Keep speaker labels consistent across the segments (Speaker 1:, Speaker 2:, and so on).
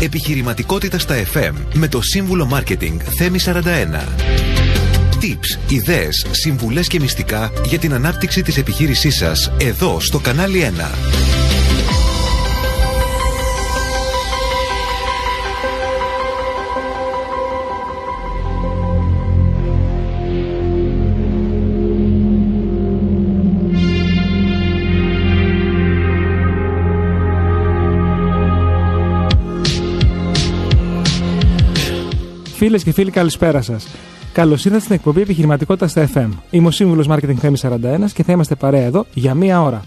Speaker 1: Επιχειρηματικότητα στα FM με το σύμβουλο Μάρκετινγκ Θέμη 41. Tips, ιδέες, συμβουλές και μυστικά για την ανάπτυξη της επιχείρησής σας εδώ στο κανάλι 1.
Speaker 2: Φίλες και φίλοι, καλησπέρα σας. Καλώς ήρθατε στην εκπομπή Επιχειρηματικότητας στα FM. Είμαι ο σύμβουλος Marketing Θέμης 41 και θα είμαστε παρέα εδώ για μία ώρα.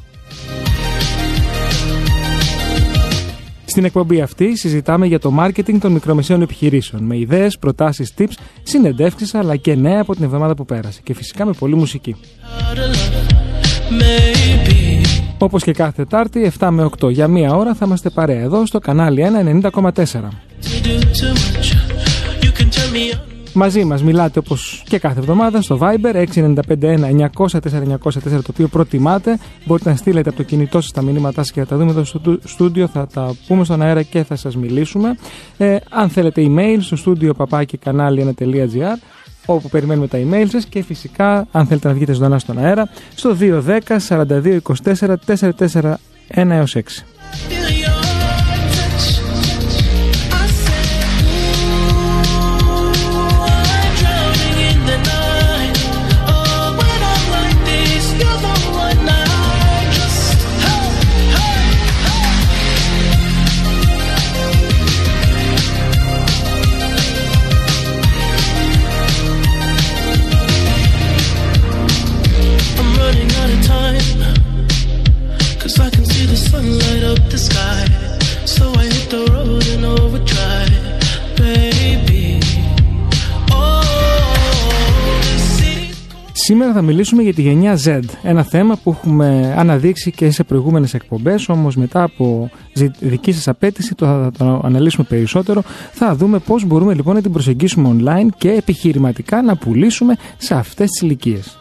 Speaker 2: Στην εκπομπή αυτή συζητάμε για το marketing των μικρομεσαίων επιχειρήσεων με ιδέες, προτάσεις, tips, συνεντεύξεις αλλά και νέα από την εβδομάδα που πέρασε και φυσικά με πολλή μουσική. Όπως και κάθε Τετάρτη, 7 με 8 για μία ώρα θα είμαστε παρέα εδώ στο κανάλι 1 Μαζί μας μιλάτε όπως και κάθε εβδομάδα στο Viber 6951 904 το οποίο προτιμάτε. Μπορείτε να στείλετε από το κινητό σας τα μηνύματά σας και θα τα δούμε εδώ στο στούντιο, θα τα πούμε στον αέρα και θα σας μιλήσουμε. Ε, αν θέλετε email στο στούντιο παπάκι κανάλι 1.gr όπου περιμένουμε τα email σας και φυσικά αν θέλετε να βγείτε ζωντανά στον αέρα στο 210 42 24 441 έως 6. Σήμερα θα μιλήσουμε για τη γενιά Z, ένα θέμα που έχουμε αναδείξει και σε προηγούμενες εκπομπές, όμως μετά από δική σας απέτηση το θα το αναλύσουμε περισσότερο. Θα δούμε πώς μπορούμε λοιπόν να την προσεγγίσουμε online και επιχειρηματικά να πουλήσουμε σε αυτές τις ηλικίες.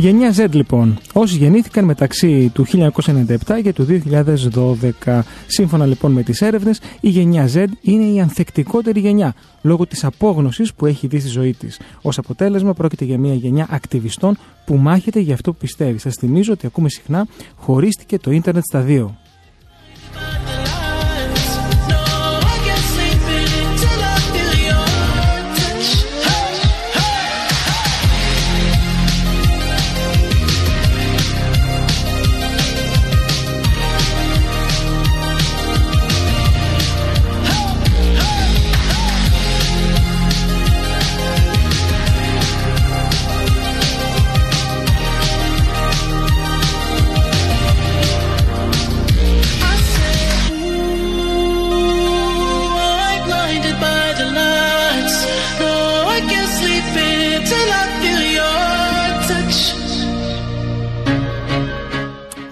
Speaker 2: Γενιά Z λοιπόν, όσοι γεννήθηκαν μεταξύ του 1997 και του 2012. Σύμφωνα λοιπόν με τις έρευνες, η γενιά Z είναι η ανθεκτικότερη γενιά, λόγω της απόγνωσης που έχει δει στη ζωή της. Ως αποτέλεσμα πρόκειται για μια γενιά ακτιβιστών που μάχεται για αυτό που πιστεύει. Σας θυμίζω ότι ακούμε συχνά χωρίστηκε το ίντερνετ στα δύο.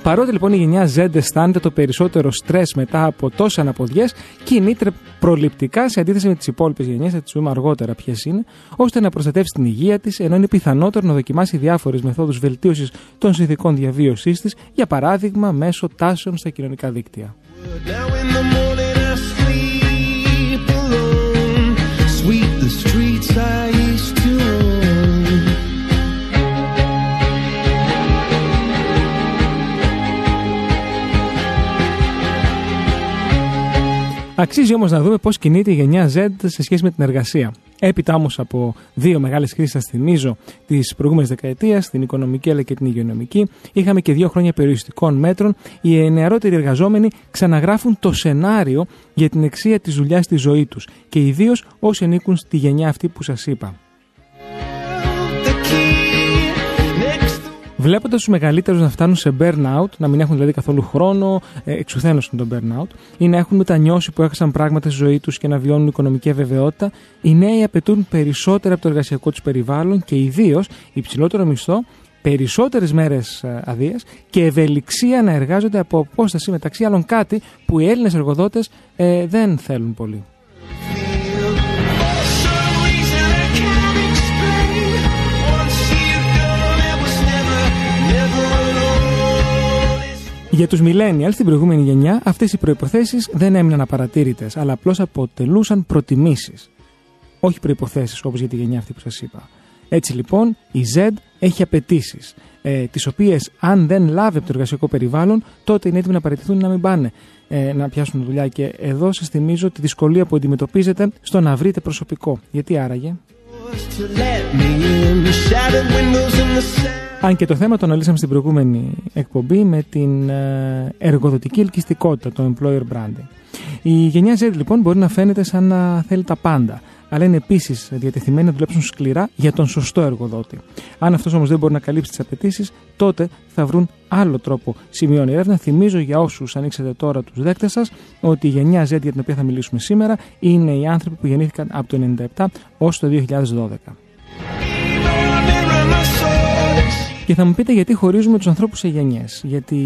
Speaker 2: Παρότι λοιπόν η γενιά Z αισθάνεται το περισσότερο στρες μετά από τόσες αναποδιές, κινείται προληπτικά σε αντίθεση με τις υπόλοιπες γενιές, θα τις πούμε αργότερα ποιες είναι, ώστε να προστατεύσει την υγεία της, ενώ είναι πιθανότερο να δοκιμάσει διάφορες μεθόδους βελτίωσης των συνθηκών διαβίωσής της, για παράδειγμα μέσω τάσεων στα κοινωνικά δίκτυα. Αξίζει όμως να δούμε πώς κινείται η γενιά Z σε σχέση με την εργασία. Έπειτα όμως από δύο μεγάλες κρίσεις, σα θυμίζω, τη προηγούμενη δεκαετία, την οικονομική αλλά και την υγειονομική, είχαμε και δύο χρόνια περιοριστικών μέτρων. Οι νεαρότεροι εργαζόμενοι ξαναγράφουν το σενάριο για την εξία της δουλειάς στη ζωή τους και ιδίως όσοι ανήκουν στη γενιά αυτή που σας είπα. Βλέποντας τους μεγαλύτερους να φτάνουν σε burnout, να μην έχουν δηλαδή καθόλου χρόνο, ε, εξουθένωσαν τον burnout, ή να έχουν μετανιώσει που έχασαν πράγματα στη ζωή τους και να βιώνουν οικονομική αβεβαιότητα, οι νέοι απαιτούν περισσότερα από το εργασιακό τους περιβάλλον και ιδίως υψηλότερο μισθό, περισσότερες μέρες αδείας και ευελιξία να εργάζονται από απόσταση μεταξύ άλλων κάτι που οι Έλληνες εργοδότες ε, δεν θέλουν πολύ. Για τους millennials στην προηγούμενη γενιά αυτές οι προϋποθέσεις δεν έμειναν απαρατήρητες, αλλά απλώς αποτελούσαν προτιμήσεις. Όχι προϋποθέσεις όπως για τη γενιά αυτή που σας είπα. Έτσι λοιπόν η Z έχει απαιτήσεις, ε, τις οποίες αν δεν λάβει από το εργασιακό περιβάλλον, τότε είναι έτοιμοι να παραιτηθούν να μην πάνε ε, να πιάσουν δουλειά. Και εδώ σας θυμίζω τη δυσκολία που αντιμετωπίζετε στο να βρείτε προσωπικό. Γιατί άραγε; Αν και το θέμα το αναλύσαμε στην προηγούμενη εκπομπή με την ε, εργοδοτική ελκυστικότητα, το employer branding. Η γενιά Z λοιπόν μπορεί να φαίνεται σαν να θέλει τα πάντα, αλλά είναι επίσης διατεθειμένοι να δουλέψουν σκληρά για τον σωστό εργοδότη. Αν αυτός όμως δεν μπορεί να καλύψει τις απαιτήσεις, τότε θα βρουν άλλο τρόπο. Σημειώνει η έρευνα. Θυμίζω για όσους ανοίξετε τώρα τους δέκτες σας ότι η γενιά Z για την οποία θα μιλήσουμε σήμερα είναι οι άνθρωποι που γεννήθηκαν από το 1997 ως το 2012. Και θα μου πείτε γιατί χωρίζουμε τους ανθρώπους σε γενιές. Γιατί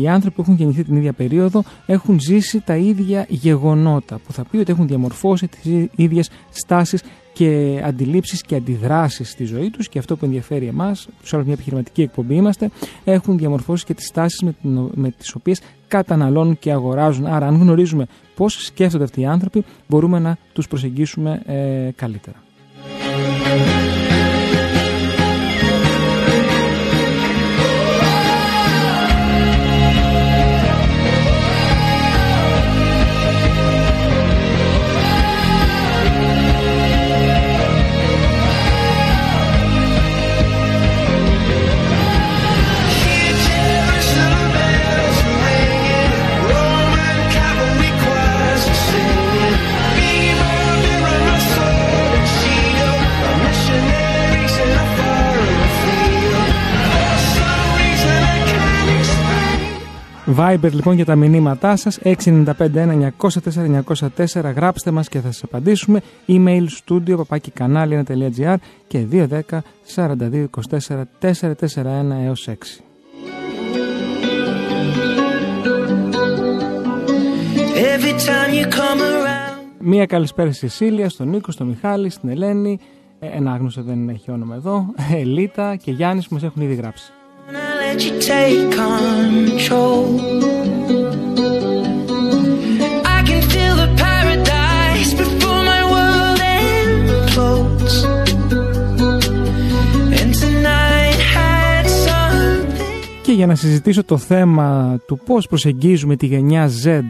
Speaker 2: οι άνθρωποι που έχουν γεννηθεί την ίδια περίοδο έχουν ζήσει τα ίδια γεγονότα. Που θα πει ότι έχουν διαμορφώσει τις ίδιες στάσεις και αντιλήψεις και αντιδράσεις στη ζωή τους. Και αυτό που ενδιαφέρει εμάς, του άλλου μια επιχειρηματική εκπομπή είμαστε, έχουν διαμορφώσει και τις τάσει με, με τις οποίες καταναλώνουν και αγοράζουν. Άρα, αν γνωρίζουμε πώς σκέφτονται αυτοί οι άνθρωποι, μπορούμε να τους προσεγγίσουμε ε, καλύτερα. Viber λοιπόν για τα μηνύματά σας. 695 904 γράψτε μας και θα σας απαντήσουμε. Email studio παπάκι κανάλι.gr και 210 42 24 441 έως 6 Μία καλησπέρα στη Σίλια, στον Νίκο, στον Μιχάλη, στην Ελένη, ε, ένα άγνωστο δεν έχει όνομα εδώ, Ελίτα και Γιάννης που μας έχουν ήδη γράψει. Και για να συζητήσω το θέμα του πώς προσεγγίζουμε τη γενιά Z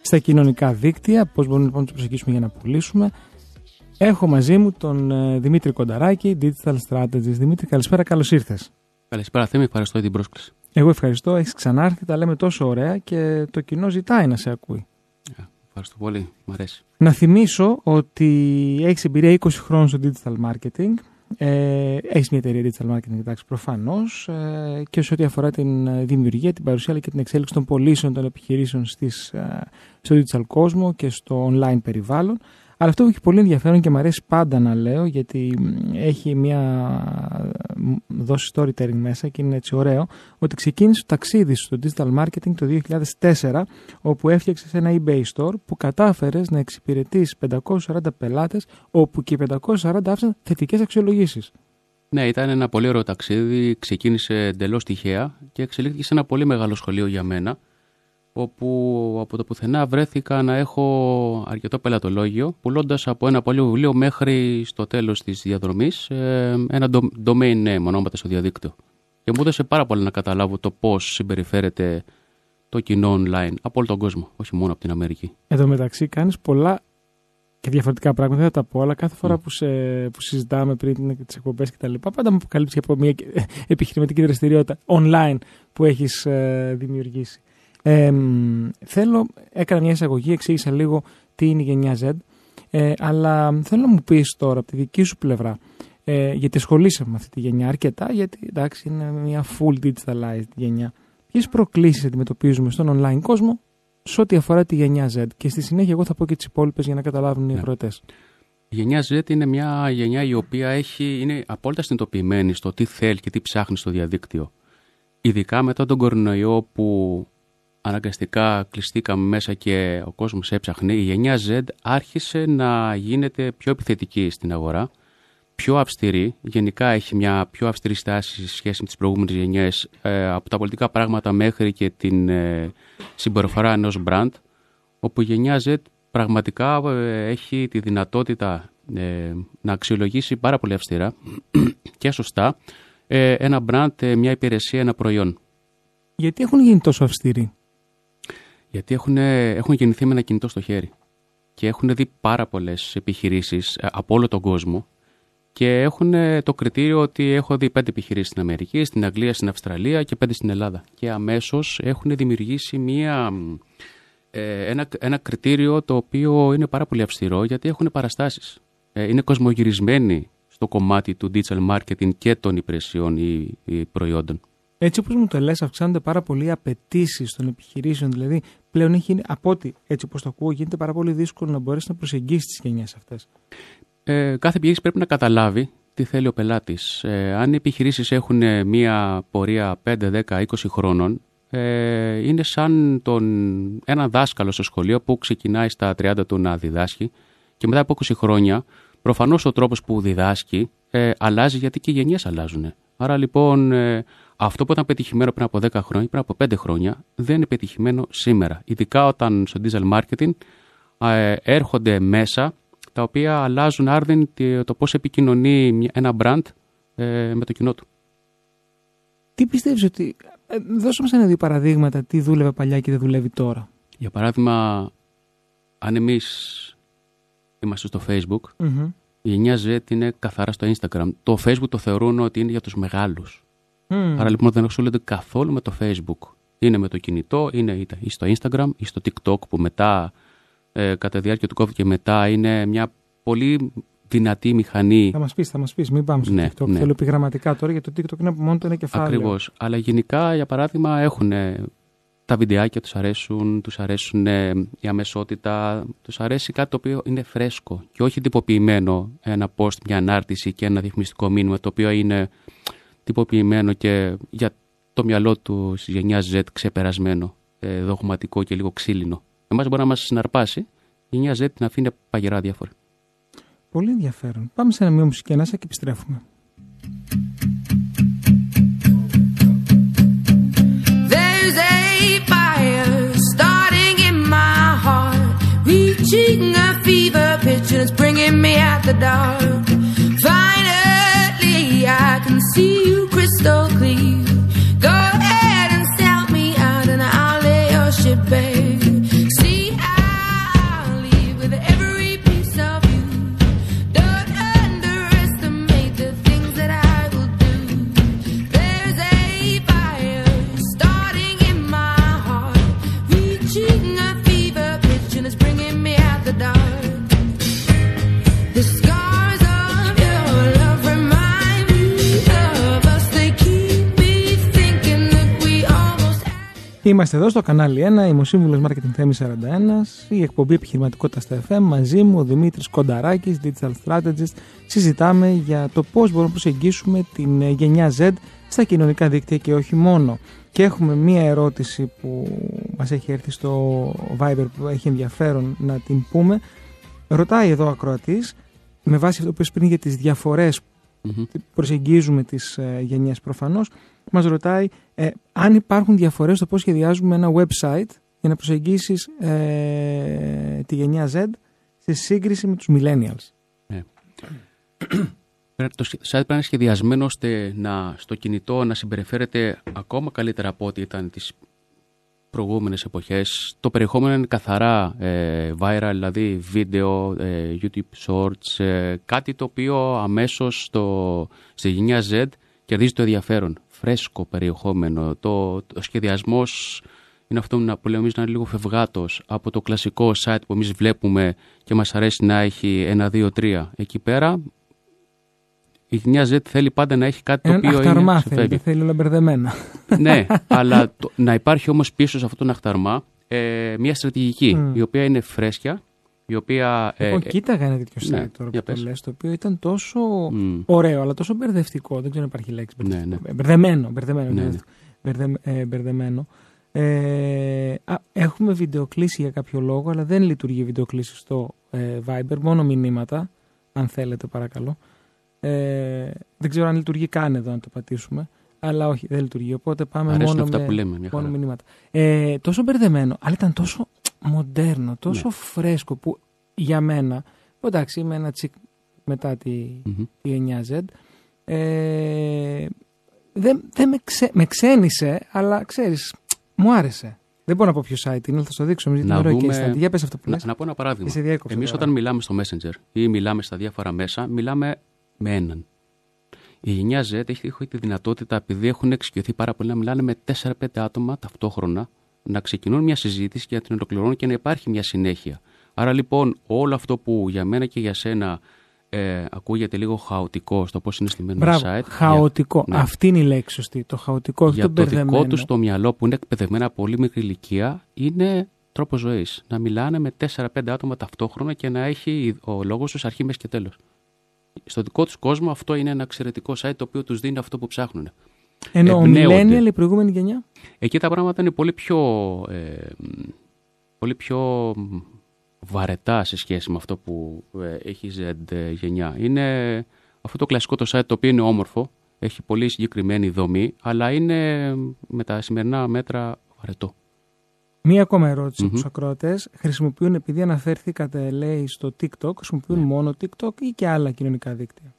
Speaker 2: στα κοινωνικά δίκτυα, πώς μπορούμε λοιπόν να τους προσεγγίσουμε για να πουλήσουμε, έχω μαζί μου τον ε, Δημήτρη Κονταράκη, Digital Strategist. Δημήτρη, καλησπέρα, καλώς ήρθες.
Speaker 3: Καλησπέρα, Θέμη. Ευχαριστώ για την πρόσκληση.
Speaker 2: Εγώ ευχαριστώ. Έχεις ξανάρθει, τα λέμε τόσο ωραία και το κοινό ζητάει να σε ακούει.
Speaker 3: Ευχαριστώ πολύ. Μ' αρέσει.
Speaker 2: Να θυμίσω ότι έχεις εμπειρία 20 χρόνων στο digital marketing. Ε, έχεις μια εταιρεία digital marketing, εντάξει, προφανώς. Ε, και σε ό,τι αφορά την δημιουργία, την παρουσία και την εξέλιξη των πωλήσεων των επιχειρήσεων στις, ε, στο digital κόσμο και στο online περιβάλλον. Αλλά αυτό που έχει πολύ ενδιαφέρον και μου αρέσει πάντα να λέω, γιατί έχει μια δόση storytelling μέσα και είναι έτσι ωραίο, ότι ξεκίνησε το ταξίδι στο digital marketing το 2004, όπου έφτιαξες ένα eBay store που κατάφερες να εξυπηρετεί 540 πελάτες, όπου και οι 540 άφησαν θετικές αξιολογήσεις.
Speaker 3: Ναι, ήταν ένα πολύ ωραίο ταξίδι. Ξεκίνησε εντελώς τυχαία και εξελίχθηκε σε ένα πολύ μεγάλο σχολείο για μένα όπου από το πουθενά βρέθηκα να έχω αρκετό πελατολόγιο, πουλώντας από ένα πολύ βιβλίο μέχρι στο τέλος της διαδρομής ε, ένα domain name, ονόματα στο διαδίκτυο. Και μου έδωσε πάρα πολύ να καταλάβω το πώς συμπεριφέρεται το κοινό online από όλο τον κόσμο, όχι μόνο από την Αμερική.
Speaker 2: Εδώ μεταξύ κάνεις πολλά και διαφορετικά πράγματα, δεν θα τα πω, αλλά κάθε φορά που, σε, που συζητάμε πριν τις εκπομπές και τα λοιπά, πάντα μου αποκαλύψει από μια επιχειρηματική δραστηριότητα online που έχεις ε, δημιουργήσει. Ε, θέλω, έκανα μια εισαγωγή, εξήγησα λίγο τι είναι η γενιά Z, ε, αλλά θέλω να μου πεις τώρα από τη δική σου πλευρά, ε, γιατί ασχολείσαι με αυτή τη γενιά αρκετά, γιατί εντάξει είναι μια full digitalized γενιά. Ποιες προκλήσεις αντιμετωπίζουμε στον online κόσμο σε ό,τι αφορά τη γενιά Z; Και στη συνέχεια εγώ θα πω και τις υπόλοιπες για να καταλάβουν οι yeah.
Speaker 3: Η γενιά Z είναι μια γενιά η οποία έχει, είναι απόλυτα συνειδητοποιημένη στο τι θέλει και τι ψάχνει στο διαδίκτυο. Ειδικά μετά τον κορονοϊό που αναγκαστικά κλειστήκαμε μέσα και ο κόσμος έψαχνε, η γενιά Z άρχισε να γίνεται πιο επιθετική στην αγορά, πιο αυστηρή. Γενικά έχει μια πιο αυστηρή στάση σε σχέση με τις προηγούμενες γενιές ε, από τα πολιτικά πράγματα μέχρι και την ε, συμπεριφορά ενός μπραντ όπου η γενιά Z πραγματικά ε, έχει τη δυνατότητα ε, να αξιολογήσει πάρα πολύ αυστηρά και σωστά ένα μπραντ, μια υπηρεσία, ένα προϊόν.
Speaker 2: Γιατί έχουν γίνει τόσο αυστηροί;
Speaker 3: Γιατί έχουν, έχουν γεννηθεί με ένα κινητό στο χέρι και έχουν δει πάρα πολλές επιχειρήσεις από όλο τον κόσμο και έχουν το κριτήριο ότι έχω δει πέντε επιχειρήσεις στην Αμερική, στην Αγγλία, στην Αυστραλία και πέντε στην Ελλάδα. Και αμέσως έχουν δημιουργήσει μια, ε, ένα, ένα κριτήριο το οποίο είναι πάρα πολύ αυστηρό γιατί έχουν παραστάσεις. Ε, είναι κοσμογυρισμένοι στο κομμάτι του digital marketing και των υπηρεσιών ή, ή προϊόντων.
Speaker 2: Έτσι όπως μου το λες αυξάνονται πάρα πολύ οι απαιτήσεις των επιχειρήσεων. Δηλαδή πλέον έχει, από ό,τι έτσι όπως το ακούω γίνεται πάρα πολύ δύσκολο να μπορέσεις να προσεγγίσεις τις γενιές αυτές
Speaker 3: ε, κάθε επιχείρηση πρέπει να καταλάβει τι θέλει ο πελάτης. Ε, αν οι επιχειρήσεις έχουν ε, μία πορεία 5, 10, 20 χρόνων, ε, είναι σαν τον, ένα δάσκαλο στο σχολείο που ξεκινάει στα 30 του να διδάσκει και μετά από 20 χρόνια, προφανώς ο τρόπος που διδάσκει ε, αλλάζει γιατί και οι γενιές αλλάζουν. Άρα λοιπόν ε, αυτό που ήταν πετυχημένο πριν από 10 χρόνια, πριν από 5 χρόνια, δεν είναι πετυχημένο σήμερα. Ειδικά όταν στο digital marketing ε, έρχονται μέσα τα οποία αλλάζουν άρδιν το πώς επικοινωνεί ένα brand ε, με το κοινό του.
Speaker 2: Τι πιστεύεις ότι... Ε, δώσε μας ένα-δύο παραδείγματα τι δούλευε παλιά και δεν δουλεύει τώρα.
Speaker 3: Για παράδειγμα, αν εμείς είμαστε στο Facebook, mm-hmm. η 9Z είναι καθαρά στο Instagram. Το Facebook το θεωρούν ότι είναι για τους μεγάλους. Mm. Άρα λοιπόν δεν ασχολούνται καθόλου με το Facebook. Είναι με το κινητό, είναι ή στο Instagram ή στο TikTok που μετά ε, κατά τη διάρκεια του COVID και μετά είναι μια πολύ δυνατή μηχανή.
Speaker 2: Θα μας πεις, θα μας πεις, μην πάμε στο ναι, TikTok. Ναι. Θέλω επιγραμματικά τώρα γιατί το TikTok είναι από μόνο το ένα κεφάλαιο.
Speaker 3: Ακριβώς. Αλλά γενικά, για παράδειγμα, έχουν τα βιντεάκια τους αρέσουν, τους αρέσουν η αμεσότητα, τους αρέσει κάτι το οποίο είναι φρέσκο και όχι τυποποιημένο ένα post, μια ανάρτηση και ένα διαφημιστικό μήνυμα το οποίο είναι τυποποιημένο και για το μυαλό του της γενιάς Z ξεπερασμένο, ε, δογματικό και λίγο ξύλινο. Εμάς μπορεί να μας συναρπάσει, η γενιά Z την αφήνει παγερά διάφορα.
Speaker 2: Πολύ ενδιαφέρον. Πάμε σε ένα μείο μουσική ανάσα και επιστρέφουμε. There's a fire starting in my heart Reaching a fever pitch and it's bringing me out the dark Finally I can see you crystal clear Είμαστε εδώ στο κανάλι 1, είμαι ο σύμβουλος Marketing Θέμης 41, η εκπομπή επιχειρηματικότητας στα FM. Μαζί μου ο Δημήτρης Κονταράκης, Digital Strategist. Συζητάμε για το πώς μπορούμε να προσεγγίσουμε την γενιά Z στα κοινωνικά δίκτυα και όχι μόνο. Και έχουμε μία ερώτηση που μας έχει έρθει στο Viber που έχει ενδιαφέρον να την πούμε. Ρωτάει εδώ ο ακροατής, με βάση αυτό που είπες πριν για τις διαφορές mm-hmm. προσεγγίζουμε τις ε, γενιές προφανώς, μας ρωτάει ε, αν υπάρχουν διαφορές στο πώς σχεδιάζουμε ένα website για να προσεγγίσεις ε, τη γενιά Z σε σύγκριση με τους millennials. Ναι.
Speaker 3: το site πρέπει να είναι σχεδιασμένο ώστε να, στο κινητό να συμπεριφέρεται ακόμα καλύτερα από ό,τι ήταν τις προηγούμενες εποχές. Το περιεχόμενο είναι καθαρά ε, viral, δηλαδή βίντεο, ε, YouTube Shorts, ε, κάτι το οποίο αμέσως στο, στη γενιά Z κερδίζει το ενδιαφέρον φρέσκο περιεχόμενο. Το, το σχεδιασμός είναι αυτό που λέμε να είναι λίγο φευγάτος από το κλασικό site που εμείς βλέπουμε και μας αρέσει να έχει ένα, δύο, τρία. Εκεί πέρα η γενιά Z θέλει πάντα να έχει κάτι το οποίο
Speaker 2: αχταρμά
Speaker 3: είναι
Speaker 2: θέλει, θέλει όλα μπερδεμένα.
Speaker 3: ναι, αλλά να υπάρχει όμως πίσω σε αυτό τον αχταρμά ε, μια στρατηγική η οποία είναι φρέσκια η οποία.
Speaker 2: Εγώ ε, κοίταγα ένα τέτοιο ναι, site τώρα που το λες, το οποίο ήταν τόσο ωραίο, αλλά τόσο μπερδευτικό. Δεν ξέρω αν υπάρχει λέξη. Ναι, ναι. Μπερδεμένο. Μπερδεμένο. Ναι, ναι. Μπερδε, ε, μπερδεμένο. Ε, α, έχουμε βιντεοκλήση για κάποιο λόγο, αλλά δεν λειτουργεί βιντεοκλήση στο ε, Viber, μόνο μηνύματα, αν θέλετε παρακαλώ. Ε, δεν ξέρω αν λειτουργεί καν εδώ, αν το πατήσουμε. Αλλά όχι, δεν λειτουργεί. Οπότε πάμε
Speaker 3: Αρέσουν
Speaker 2: μόνο
Speaker 3: αυτά
Speaker 2: με,
Speaker 3: που λέμε, μια
Speaker 2: μόνο
Speaker 3: χαρά.
Speaker 2: μηνύματα. Ε, τόσο μπερδεμένο, αλλά ήταν τόσο μοντέρνο, τόσο
Speaker 3: Ναι.
Speaker 2: φρέσκο που για μένα. Εντάξει, είμαι ένα τσικ μετά τη,
Speaker 3: Μμμ.
Speaker 2: τη 9Z. Ε, δεν δεν με, ξέ, με ξένησε, αλλά ξέρεις, μου άρεσε. Δεν μπορώ να πω ποιο site είναι, αλλά θα στο δείξω. Γιατί
Speaker 3: Να
Speaker 2: είναι ωραίο
Speaker 3: δούμε-
Speaker 2: case study. Για πες αυτό που
Speaker 3: Να,
Speaker 2: λες.
Speaker 3: να πω ένα παράδειγμα.
Speaker 2: Και σε διέκοψα
Speaker 3: Εμείς
Speaker 2: τώρα.
Speaker 3: όταν μιλάμε στο Messenger ή μιλάμε στα διάφορα μέσα, μιλάμε με έναν. Η γενιά Z έχει, έχει τη δυνατότητα, επειδή έχουν εξοικειωθεί πάρα πολύ, να μιλάνε με 4-5 άτομα ταυτόχρονα, να ξεκινούν μια συζήτηση και να την ολοκληρώνουν και να υπάρχει μια συνέχεια. Άρα λοιπόν, όλο αυτό που για μένα και για σένα ε, ακούγεται λίγο χαοτικό στο πώς είναι στημένο ένα
Speaker 2: Μπράβο,
Speaker 3: site.
Speaker 2: χαοτικό.
Speaker 3: Ναι.
Speaker 2: Αυτή είναι η λέξη σωστή. Το χαοτικό, όχι
Speaker 3: για
Speaker 2: το
Speaker 3: το δικό
Speaker 2: μπερδεμένο.
Speaker 3: τους το μυαλό που είναι εκπαιδευμένα από πολύ μικρή ηλικία είναι τρόπος ζωής. Να μιλάνε με 4-5 άτομα ταυτόχρονα και να έχει ο λόγος τους αρχή, μέση και τέλος. Στο δικό τους κόσμο αυτό είναι ένα εξαιρετικό site το οποίο τους δίνει αυτό που ψάχνουν.
Speaker 2: Ενώ ο
Speaker 3: εμπνέονται.
Speaker 2: Millennial, η προηγούμενη γενιά.
Speaker 3: Εκεί τα πράγματα είναι πολύ πιο, ε, μ, πολύ πιο μ, βαρετά σε σχέση με αυτό που ε, έχει η Z ε, γενιά. Είναι αυτό το κλασικό το site το οποίο είναι όμορφο, έχει πολύ συγκεκριμένη δομή, αλλά είναι με τα σημερινά μέτρα βαρετό.
Speaker 2: Μία ακόμα ερώτηση
Speaker 3: Μμμ.
Speaker 2: από τους ακροατές. Χρησιμοποιούν, επειδή αναφέρθηκατε, λέει, στο TikTok, χρησιμοποιούν
Speaker 3: Ναι.
Speaker 2: μόνο TikTok ή και άλλα κοινωνικά δίκτυα;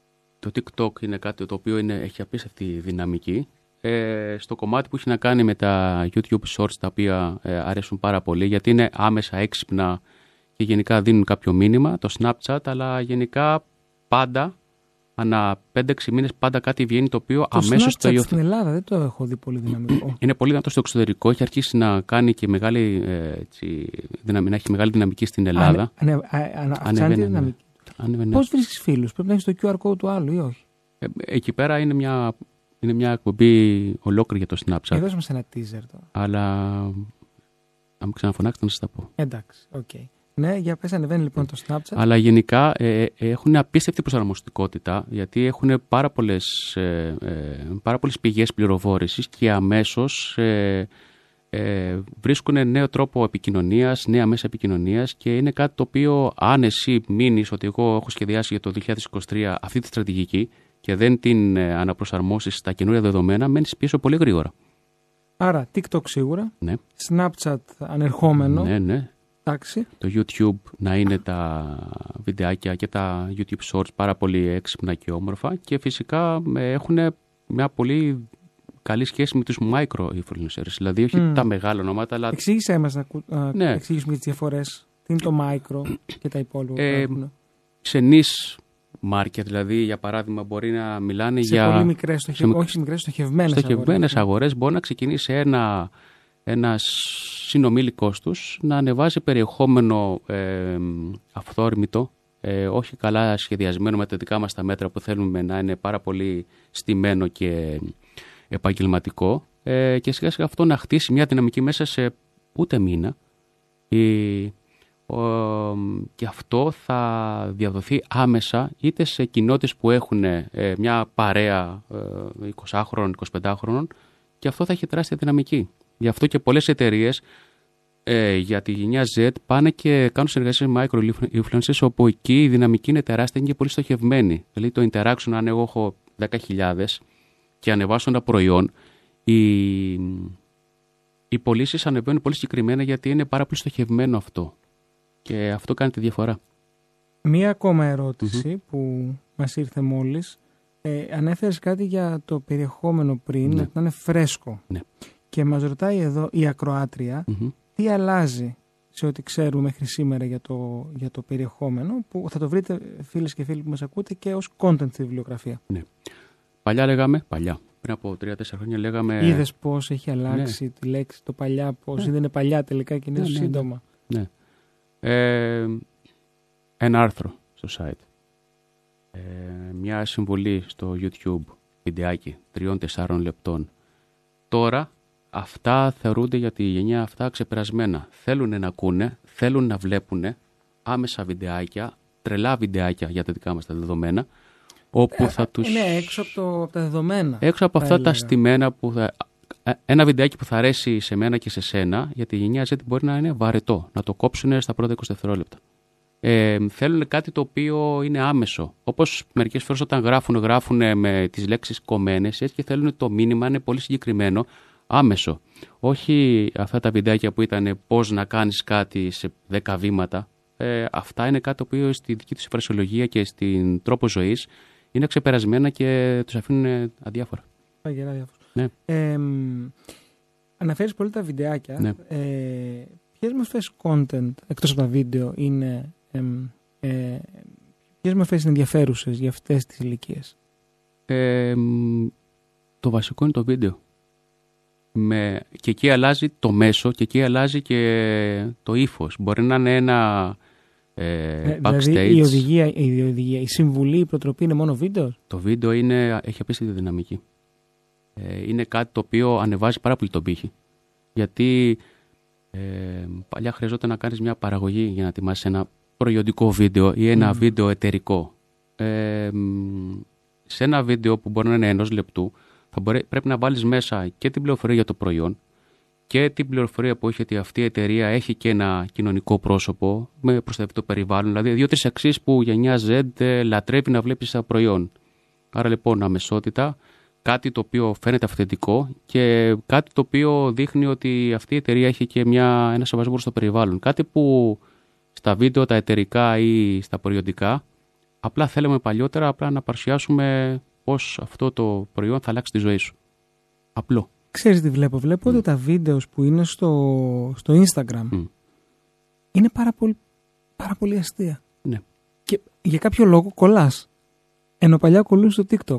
Speaker 3: Το TikTok είναι κάτι το οποίο είναι, έχει απίστευτη δυναμική. Ε, στο κομμάτι που έχει να κάνει με τα YouTube Shorts, τα οποία ε, αρέσουν πάρα πολύ, γιατί είναι άμεσα έξυπνα και γενικά δίνουν κάποιο μήνυμα, το Snapchat, αλλά γενικά πάντα, ανά 5-6 μήνες, πάντα κάτι βγαίνει το οποίο
Speaker 2: Το
Speaker 3: αμέσως
Speaker 2: Snapchat
Speaker 3: το υιοθετεί.
Speaker 2: στην Ελλάδα δεν το έχω δει πολύ δυναμικό.
Speaker 3: Είναι πολύ δυνατό στο εξωτερικό, έχει αρχίσει να κάνει και μεγάλη, ε, έτσι, δυναμη- να έχει μεγάλη δυναμική στην Ελλάδα.
Speaker 2: Ανε, ανε, α- ανα- αυξάνει τη
Speaker 3: Ανεβαίνει, ναι.
Speaker 2: δυναμική.
Speaker 3: Ανεβαίνει.
Speaker 2: Πώς βρίσκεις φίλους, Πρέπει να έχεις το QR code του άλλου ή όχι;
Speaker 3: Ε, εκεί πέρα είναι μια, είναι μια εκπομπή ολόκληρη για το Snapchat.
Speaker 2: Ε, δώσε μας ένα teaser τώρα.
Speaker 3: Αλλά αν με ξαναφωνάξετε να σας τα πω.
Speaker 2: Εντάξει, οκ. Ναι, για πες ανεβαίνει λοιπόν το Snapchat.
Speaker 3: Αλλά γενικά ε, ε, έχουν απίστευτη προσαρμοστικότητα γιατί έχουν πάρα πολλές, ε, ε, πάρα πολλές πηγές πληροφόρησης και αμέσως ε, ε, βρίσκουν νέο τρόπο επικοινωνίας, νέα μέσα επικοινωνίας και είναι κάτι το οποίο αν εσύ μείνεις ότι εγώ έχω σχεδιάσει για το 2023 αυτή τη στρατηγική και δεν την ε, αναπροσαρμόσεις στα καινούργια δεδομένα, μένεις πίσω πολύ γρήγορα.
Speaker 2: Άρα, TikTok σίγουρα.
Speaker 3: Ναι,
Speaker 2: Snapchat ανερχόμενο.
Speaker 3: ναι, ναι.
Speaker 2: Εντάξει.
Speaker 3: το YouTube να είναι τα βιντεάκια και τα YouTube Shorts πάρα πολύ έξυπνα και όμορφα και φυσικά ε, έχουν μια πολύ καλή σχέση με τους micro influencers, δηλαδή όχι
Speaker 2: Μμ.
Speaker 3: τα μεγάλα ονόματα, αλλά
Speaker 2: Εξήγησέ μας να ακου- να
Speaker 3: Ναι.
Speaker 2: εξηγήσουμε τις διαφορές. Τι είναι το micro και τα υπόλοιπα. που
Speaker 3: Ε,
Speaker 2: έχουν.
Speaker 3: σε niche market, δηλαδή για παράδειγμα μπορεί να μιλάνε
Speaker 2: σε
Speaker 3: για
Speaker 2: πολύ μικρές, στοχε...
Speaker 3: σε μικ-
Speaker 2: όχι σε μικρές, στοχευμένες,
Speaker 3: στοχευμένες
Speaker 2: αγορές.
Speaker 3: αγορές, μπορεί να ξεκινήσει ένα, ένας συνομήλικος τους να ανεβάζει περιεχόμενο ε, αυθόρμητο, ε, όχι καλά σχεδιασμένο με τα δικά μας τα μέτρα που θέλουμε να είναι πάρα πολύ στημένο και επαγγελματικό ε, και σιγά σιγά αυτό να χτίσει μια δυναμική μέσα σε ούτε μήνα η, ο, και αυτό θα διαδοθεί άμεσα είτε σε κοινότητες που έχουν ε, μια παρέα ε, 20χρονων, 25χρονων και αυτό θα έχει τεράστια δυναμική. Γι' αυτό και πολλές εταιρείες ε, για τη γενιά Z πάνε και κάνουν συνεργασίες με micro influencers όπου εκεί η δυναμική είναι τεράστια είναι και πολύ στοχευμένη. Δηλαδή το interaction αν εγώ έχω 10.000 και ανεβάσω ένα προϊόν οι, οι πωλήσεις ανεβαίνουν πολύ συγκεκριμένα γιατί είναι πάρα πολύ στοχευμένο αυτό. Και αυτό κάνει τη διαφορά.
Speaker 2: Μία ακόμα ερώτηση που μας ήρθε μόλις. Ε, ανέφερες κάτι για το περιεχόμενο πριν,
Speaker 3: Ναι.
Speaker 2: να είναι φρέσκο.
Speaker 3: Ναι.
Speaker 2: Και μας ρωτάει εδώ η ακροάτρια
Speaker 3: Μμμ.
Speaker 2: τι αλλάζει σε ό,τι ξέρουμε μέχρι σήμερα για το, για το περιεχόμενο που θα το βρείτε φίλες και φίλοι που μας ακούτε και ως content στη βιβλιογραφία.
Speaker 3: Παλιά λέγαμε, παλιά, πριν από 3-4 χρόνια λέγαμε.
Speaker 2: Ε... Είδες πώς έχει αλλάξει τη λέξη το παλιά, πώς δεν είναι παλιά τελικά και είναι
Speaker 3: Ναι, ναι, ναι.
Speaker 2: σύντομα.
Speaker 3: Ναι. Ε, ένα άρθρο στο site. Ε, μια συμβολή στο YouTube, βιντεάκι 3-4 λεπτών. Τώρα αυτά θεωρούνται για τη γενιά αυτά ξεπερασμένα. Θέλουν να ακούνε, θέλουν να βλέπουν άμεσα βιντεάκια, τρελά βιντεάκια για τα δικά μας τα δεδομένα, όπου θα τους...
Speaker 2: Είναι έξω από, το, από τα δεδομένα.
Speaker 3: Έξω από
Speaker 2: θα
Speaker 3: αυτά τα
Speaker 2: έλεγα.
Speaker 3: στημένα που θα... ε, Ένα βιντεάκι που θα αρέσει σε μένα και σε σένα, γιατί η γενιά Z μπορεί να είναι βαρετό, να το κόψουν στα πρώτα 20 δευτερόλεπτα. ε, θέλουν κάτι το οποίο είναι άμεσο. Όπως μερικές φορές όταν γράφουν, γράφουν με τις λέξεις κομμένες, έτσι και θέλουν το μήνυμα είναι πολύ συγκεκριμένο, άμεσο. Όχι αυτά τα βιντεάκια που ήταν πώς να κάνεις κάτι σε 10 βήματα. Ε, αυτά είναι κάτι το οποίο στη δική τους φρασιολογία και στην τρόπο ζωής είναι ξεπερασμένα και τους αφήνουν αδιάφορα.
Speaker 2: Αγερά,
Speaker 3: Ναι.
Speaker 2: Ε, αναφέρεις πολύ τα βιντεάκια.
Speaker 3: Ναι.
Speaker 2: Ε, ποιες μορφές content, εκτός από τα βίντεο, είναι... εμ, ε, ποιες μορφές είναι ενδιαφέρουσες για αυτές τις ηλικίες;
Speaker 3: Ε, μ, το βασικό είναι το βίντεο. Με, και εκεί αλλάζει το μέσο και εκεί αλλάζει και το ύφος. Μπορεί να είναι ένα ε, backstage.
Speaker 2: δηλαδή η οδηγία, η οδηγία, η συμβουλή, η προτροπή είναι μόνο βίντεο;
Speaker 3: Το βίντεο είναι, έχει απίστευτη δυναμική. Ε, είναι κάτι το οποίο ανεβάζει πάρα πολύ τον πύχη. Γιατί ε, παλιά χρειαζόταν να κάνεις μια παραγωγή για να ετοιμάσεις ένα προϊόντικό βίντεο ή ένα
Speaker 2: Μμμ.
Speaker 3: βίντεο εταιρικό. Ε, μ, σε ένα βίντεο που μπορεί να είναι ενός λεπτού θα μπορεί, πρέπει να βάλεις μέσα και την πληροφορία για το προϊόν και την πληροφορία που έχει ότι αυτή η εταιρεία έχει και ένα κοινωνικό πρόσωπο με προστατευτικό περιβάλλον. Δηλαδή, δύο-τρεις αξίες που η γενιά Z ε, λατρεύει να βλέπει σαν προϊόν. Άρα λοιπόν, αμεσότητα, κάτι το οποίο φαίνεται αυθεντικό και κάτι το οποίο δείχνει ότι αυτή η εταιρεία έχει και μια, ένα σεβασμό στο περιβάλλον. Κάτι που στα βίντεο, τα εταιρικά ή στα προϊόντικά, απλά θέλαμε παλιότερα απλά να παρουσιάσουμε πώς αυτό το προϊόν θα αλλάξει τη ζωή σου. Απλό.
Speaker 2: Ξέρεις τι βλέπω. Βλέπω
Speaker 3: Μμ.
Speaker 2: ότι τα βίντεος που είναι στο, στο Instagram
Speaker 3: Μμ.
Speaker 2: είναι πάρα πολύ, πάρα πολύ αστεία.
Speaker 3: Ναι.
Speaker 2: Και για κάποιο λόγο κολλάς. Ενώ παλιά κολλούν στο TikTok.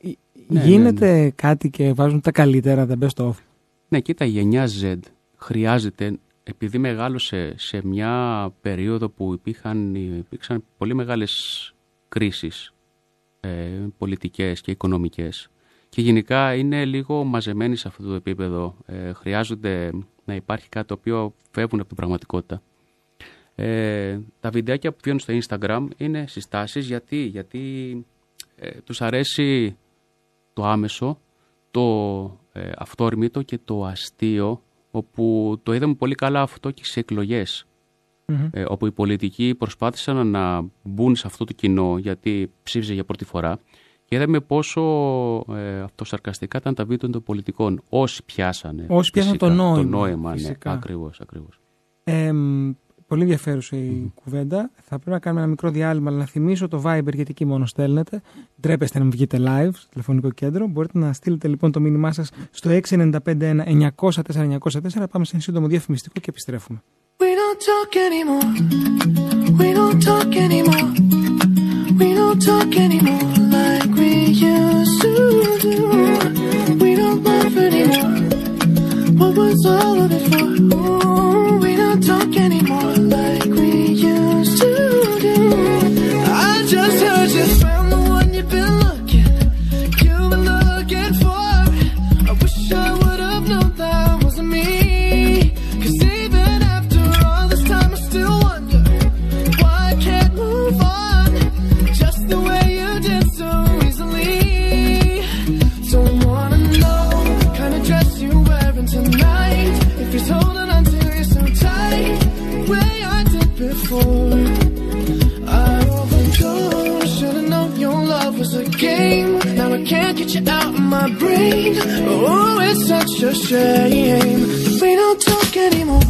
Speaker 2: Ε,
Speaker 3: Ναι,
Speaker 2: Γίνεται κάτι και βάζουν τα καλύτερα, τα best of.
Speaker 3: Ναι, κοίτα, η γενιά Z χρειάζεται, επειδή μεγάλωσε σε μια περίοδο που υπήρχαν, υπήρξαν πολύ μεγάλες κρίσεις ε, πολιτικές και οικονομικές και γενικά είναι λίγο μαζεμένοι σε αυτό το επίπεδο. Ε, χρειάζονται να υπάρχει κάτι το οποίο φεύγουν από την πραγματικότητα. Ε, τα βιντεάκια που βγαίνουν στο Instagram είναι συστάσεις γιατί, γιατί ε, τους αρέσει το άμεσο, το ε, αυτόρμητο και το αστείο, όπου το είδαμε πολύ καλά αυτό και σε εκλογές,
Speaker 2: Μμμ.
Speaker 3: ε, όπου οι πολιτικοί προσπάθησαν να μπουν σε αυτό το κοινό γιατί ψήφιζε για πρώτη φορά και είδαμε πόσο ε, αυτοσαρκαστικά ήταν τα βίντεο των πολιτικών. Όσοι πιάσανε.
Speaker 2: Όσοι πιάσανε
Speaker 3: φυσικά,
Speaker 2: το νόημα,
Speaker 3: Το νόημα, ναι.
Speaker 2: φυσικά.
Speaker 3: Ακριβώς, ακριβώς.
Speaker 2: Ε, μ, πολύ ενδιαφέρουσα η κουβέντα. Θα πρέπει να κάνουμε ένα μικρό διάλειμμα, αλλά να θυμίσω το Viber γιατί εκεί μόνο στέλνετε. Ντρέπεστε να μην βγείτε live στο τηλεφωνικό κέντρο. Μπορείτε να στείλετε λοιπόν το μήνυμά σας στο 6951-904-904. Πάμε σε ένα σύντομο διαφημιστικό και επιστρέφουμε.
Speaker 4: We don't talk anymore. We don't talk anymore. We don't talk anymore never saw her before. Ooh, we don't talk.
Speaker 5: Oh, it's such a shame.
Speaker 4: We don't talk anymore.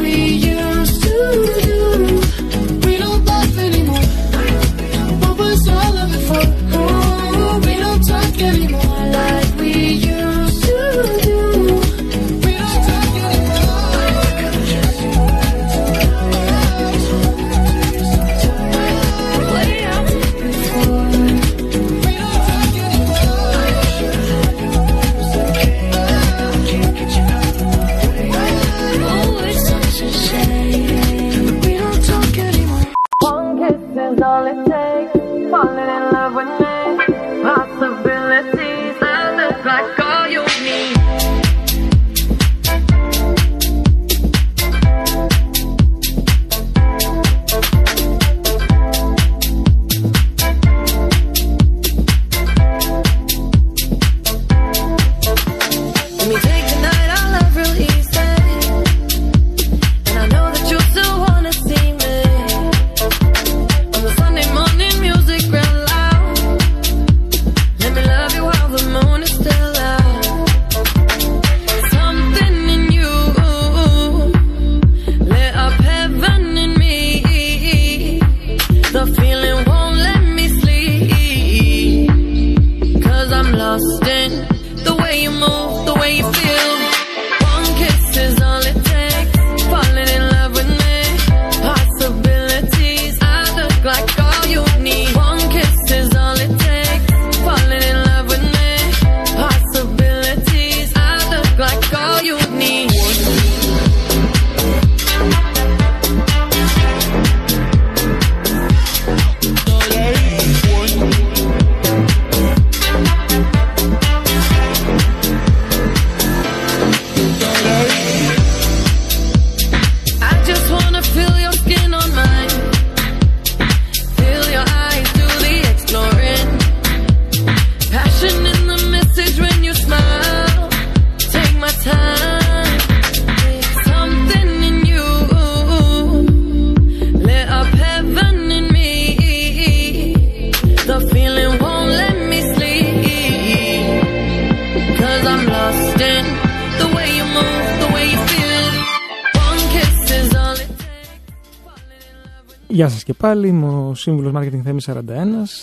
Speaker 2: πάλι, είμαι ο Σύμβουλος Marketing Θέμης 41.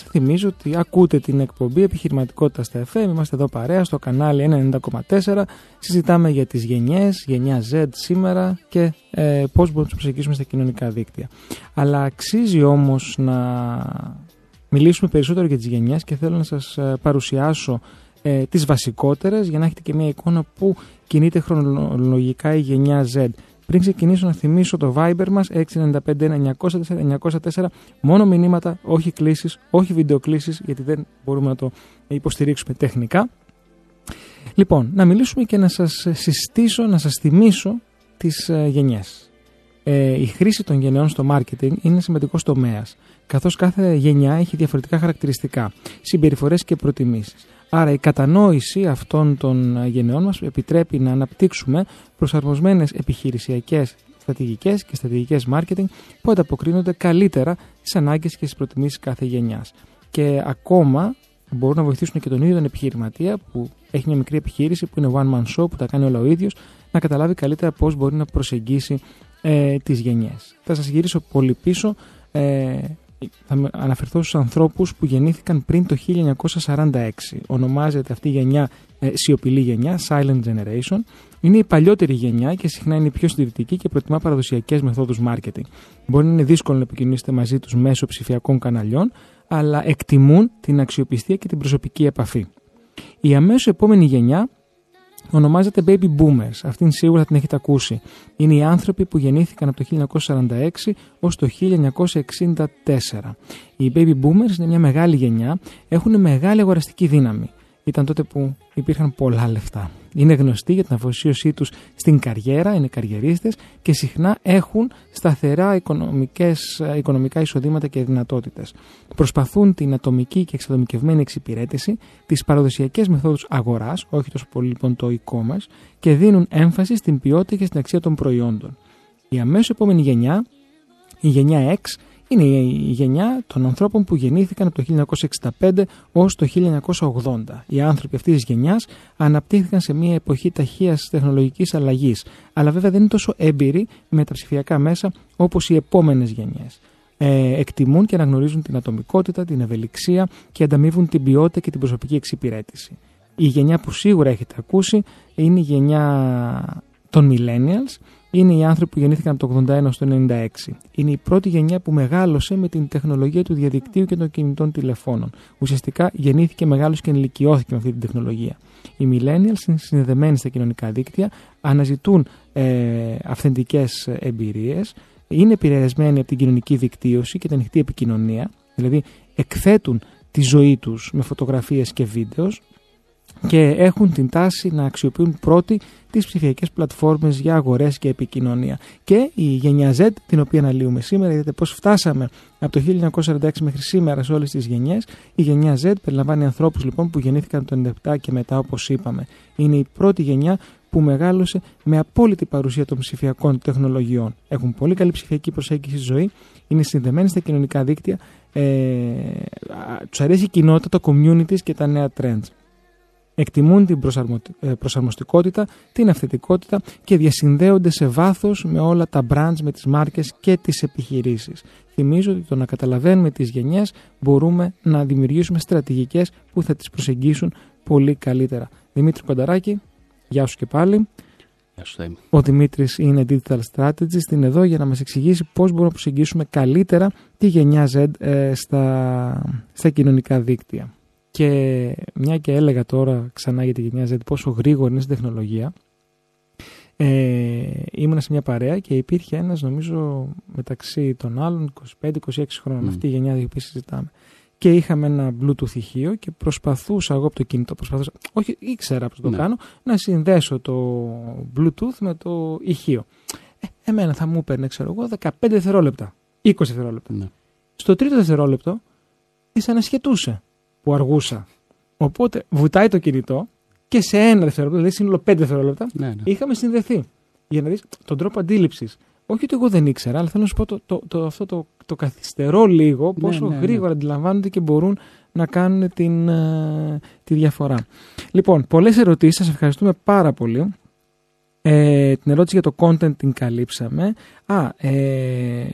Speaker 2: Θυμίζω ότι ακούτε την εκπομπή Επιχειρηματικότητας στα FM. Είμαστε εδώ παρέα στο κανάλι 90.4. Συζητάμε για τις γενιές, γενιά Z σήμερα και ε, πώς μπορούμε να τους προσεγγίσουμε στα κοινωνικά δίκτυα. Αλλά αξίζει όμως να μιλήσουμε περισσότερο για τις γενιές και θέλω να σας ε, παρουσιάσω ε, τις βασικότερες για να έχετε και μια εικόνα που κινείται χρονολογικά η γενιά Z. Πριν ξεκινήσω να θυμίσω το Viber μας 695-904-904 μόνο μηνύματα, όχι κλήσεις, όχι βιντεοκλήσεις γιατί δεν μπορούμε να το υποστηρίξουμε τεχνικά. Λοιπόν, να μιλήσουμε και να σας συστήσω, να σας θυμίσω τις ε, γενιές. Ε, η χρήση των γενεών στο marketing είναι σημαντικός τομέας, καθώς κάθε γενιά έχει διαφορετικά χαρακτηριστικά, συμπεριφορές και προτιμήσεις. Άρα η κατανόηση αυτών των γενεών μας επιτρέπει να αναπτύξουμε προσαρμοσμένες επιχειρησιακές στρατηγικές και στρατηγικές marketing που ανταποκρίνονται καλύτερα στις ανάγκες και στις προτιμήσεις κάθε γενιάς. Και ακόμα μπορούν να βοηθήσουν και τον ίδιο τον επιχειρηματία που έχει μια μικρή επιχείρηση που είναι one man show που τα κάνει όλα ο ίδιος να καταλάβει καλύτερα πώς μπορεί να προσεγγίσει ε, τις γενιές. Θα σας γυρίσω πολύ πίσω ε, θα με- αναφερθώ στους ανθρώπους που γεννήθηκαν πριν το 1946. Ονομάζεται αυτή η γενιά ε, σιωπηλή γενιά, silent generation. Είναι η παλιότερη γενιά και συχνά είναι η πιο συντηρητική και προτιμά παραδοσιακές μεθόδους marketing. Μπορεί να είναι δύσκολο να επικοινωνήσετε μαζί τους μέσω ψηφιακών καναλιών, αλλά εκτιμούν την αξιοπιστία και την προσωπική επαφή. Η αμέσως επόμενη γενιά ονομάζεται Baby Boomers. Αυτήν σίγουρα την έχετε ακούσει. Είναι οι άνθρωποι που γεννήθηκαν από το 1946 ως το 1964. Οι Baby Boomers είναι μια μεγάλη γενιά, έχουν μεγάλη αγοραστική δύναμη. Ήταν τότε που υπήρχαν πολλά λεφτά. Είναι γνωστοί για την αφοσίωσή τους στην καριέρα, είναι καριερίστες και συχνά έχουν σταθερά οικονομικές, οικονομικά εισοδήματα και δυνατότητες. Προσπαθούν την ατομική και εξατομικευμένη εξυπηρέτηση, τις παραδοσιακές μεθόδους αγοράς, όχι τόσο πολύ λοιπόν το e-commerce, και δίνουν έμφαση στην ποιότητα και στην αξία των προϊόντων. Η αμέσως επόμενη γενιά, η γενιά X, είναι η γενιά των ανθρώπων που γεννήθηκαν από το 1965 ως το 1980. Οι άνθρωποι αυτής της γενιάς αναπτύχθηκαν σε μια εποχή ταχείας τεχνολογικής αλλαγής, αλλά βέβαια δεν είναι τόσο έμπειροι με τα ψηφιακά μέσα όπως οι επόμενες γενιές. Ε, εκτιμούν και αναγνωρίζουν την ατομικότητα, την ευελιξία και ανταμείβουν την ποιότητα και την προσωπική εξυπηρέτηση. Η γενιά που σίγουρα έχετε ακούσει είναι η γενιά των millennials, είναι οι άνθρωποι που γεννήθηκαν από το 81 στο 96. Είναι η πρώτη γενιά που μεγάλωσε με την τεχνολογία του διαδικτύου και των κινητών τηλεφώνων. Ουσιαστικά γεννήθηκε, μεγάλωσε και ενηλικιώθηκε με αυτή την τεχνολογία. Οι millennials είναι συνδεδεμένοι στα κοινωνικά δίκτυα, αναζητούν ε, αυθεντικές εμπειρίες, είναι επηρεασμένοι από την κοινωνική δικτύωση και την ανοιχτή επικοινωνία, δηλαδή εκθέτουν τη ζωή τους με φωτογραφίες και βίντεος και έχουν την τάση να αξιοποιούν πρώτοι τις ψηφιακές πλατφόρμες για αγορές και επικοινωνία. Και η γενιά Z, την οποία αναλύουμε σήμερα, είδατε πώς φτάσαμε από το 1946 μέχρι σήμερα σε όλες τις γενιές. Η γενιά Z περιλαμβάνει ανθρώπους λοιπόν που γεννήθηκαν το 97 και μετά όπως είπαμε. Είναι η πρώτη γενιά που μεγάλωσε με απόλυτη παρουσία των ψηφιακών τεχνολογιών. Έχουν πολύ καλή ψηφιακή προσέγγιση στη ζωή, είναι συνδεμένοι στα κοινωνικά δίκτυα, ε, τους αρέσει η κοινότητα, το communities και τα νέα trends εκτιμούν την ε, προσαρμοστικότητα, την αυθεντικότητα και διασυνδέονται σε βάθος με όλα τα brands, με τις μάρκες και τις επιχειρήσεις. Θυμίζω ότι το να καταλαβαίνουμε τις γενιές μπορούμε να δημιουργήσουμε στρατηγικές που θα τις προσεγγίσουν πολύ καλύτερα. Δημήτρης Κονταράκη, γεια σου και πάλι.
Speaker 3: Γεια σου, Θέμη.
Speaker 2: Ο Δημήτρης είναι Digital Strategist, είναι εδώ για να μας εξηγήσει πώς μπορούμε να προσεγγίσουμε καλύτερα τη γενιά Z ε, στα, στα κοινωνικά δίκτυα. Και μια και έλεγα τώρα ξανά για τη γενιά Z πόσο γρήγορη είναι στην τεχνολογία, ε, ήμουν σε μια παρέα και υπήρχε ένας νομίζω μεταξύ των άλλων 25-26 χρόνων, αυτή η γενιά που συζητάμε. Και είχαμε ένα Bluetooth ηχείο και προσπαθούσα εγώ από το κινητό, προσπαθούσα, όχι ήξερα πώς το
Speaker 3: Ναι.
Speaker 2: κάνω, να συνδέσω το Bluetooth με το ηχείο. Ε, εμένα θα μου έπαιρνε, ξέρω εγώ, 15 δευτερόλεπτα, 20 δευτερόλεπτα.
Speaker 3: Ναι.
Speaker 2: Στο τρίτο δευτερόλεπτο, ήσαν να σχετούσε που αργούσα. Οπότε βουτάει το κινητό και σε ένα δευτερόλεπτο, δηλαδή σύνολο 5 δευτερόλεπτα,
Speaker 3: Ναι, ναι.
Speaker 2: είχαμε συνδεθεί. Για να δεις τον τρόπο αντίληψης. Όχι ότι εγώ δεν ήξερα, αλλά θέλω να σου πω το, το, το, αυτό το, το καθυστερώ λίγο, πόσο
Speaker 3: ναι, ναι.
Speaker 2: γρήγορα αντιλαμβάνονται και μπορούν να κάνουν την, ε, τη διαφορά. Λοιπόν, πολλές ερωτήσεις, σας ευχαριστούμε πάρα πολύ. Ε, την ερώτηση για το content την καλύψαμε. Α, ε,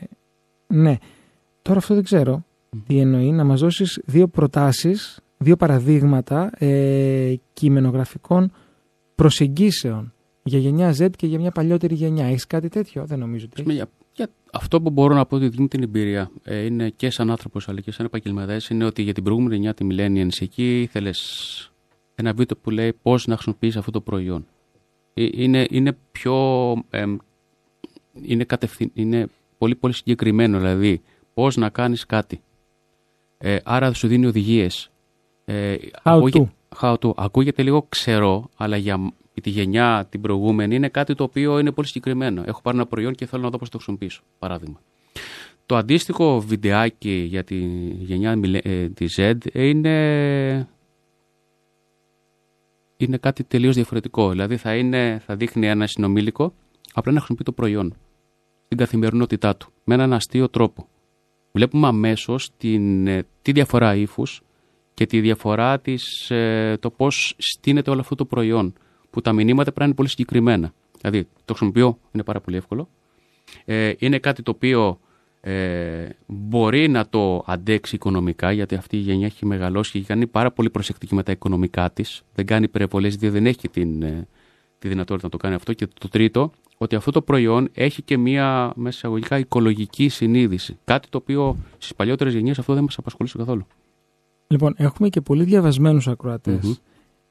Speaker 2: ναι. Τώρα αυτό δεν ξέρω τι εννοεί. Να μας δώσεις δύο προτάσεις, δύο παραδείγματα ε, κειμενογραφικών προσεγγίσεων για γενιά Z και για μια παλιότερη γενιά. Έχεις κάτι τέτοιο; Δεν νομίζω ότι
Speaker 3: Ας πούμε, για, για αυτό που μπορώ να πω ότι δίνει την εμπειρία ε, είναι και σαν άνθρωπος αλλά και σαν επαγγελματία είναι ότι για την προηγούμενη γενιά, τη Millennials, εκεί ήθελες ένα βίντεο που λέει πώς να χρησιμοποιήσει αυτό το προϊόν. Ε, Είναι, είναι πιο. εμ, είναι, κατευθυν, είναι πολύ, πολύ συγκεκριμένο, δηλαδή πώς να κάνεις κάτι. Ε, άρα σου δίνει οδηγίες. Ε,
Speaker 2: How
Speaker 3: ακούγε- how to. Ακούγεται λίγο ξερό, αλλά για μ- τη γενιά την προηγούμενη είναι κάτι το οποίο είναι πολύ συγκεκριμένο. Έχω πάρει ένα προϊόν και θέλω να δω πώς το χρησιμοποιήσω. Παράδειγμα. Το αντίστοιχο βιντεάκι για τη γενιά μιλε- ε, τη Z είναι, είναι κάτι τελείως διαφορετικό. Δηλαδή θα, είναι, θα δείχνει ένα συνομήλικο απλά να χρησιμοποιεί το προϊόν στην καθημερινότητά του με έναν αστείο τρόπο. Βλέπουμε αμέσως τη διαφορά ύφους και τη διαφορά της, ε, το πώς στείνεται όλο αυτό το προϊόν. Που τα μηνύματα πρέπει να είναι πολύ συγκεκριμένα. Δηλαδή, το χρησιμοποιώ, είναι πάρα πολύ εύκολο. Ε, είναι κάτι το οποίο ε, μπορεί να το αντέξει οικονομικά, γιατί αυτή η γενιά έχει μεγαλώσει και έχει κάνει πάρα πολύ προσεκτική με τα οικονομικά της. Δεν κάνει υπερβολές, διότι δεν έχει την, ε, τη δυνατότητα να το κάνει αυτό. Και το τρίτο, ότι αυτό το προϊόν έχει και μία μέσα εισαγωγικά οικολογική συνείδηση. Κάτι το οποίο στις παλιότερες γενιές αυτό δεν μας απασχολούσε καθόλου.
Speaker 2: Λοιπόν, έχουμε και πολύ διαβασμένους ακροατές.
Speaker 3: Μμμ.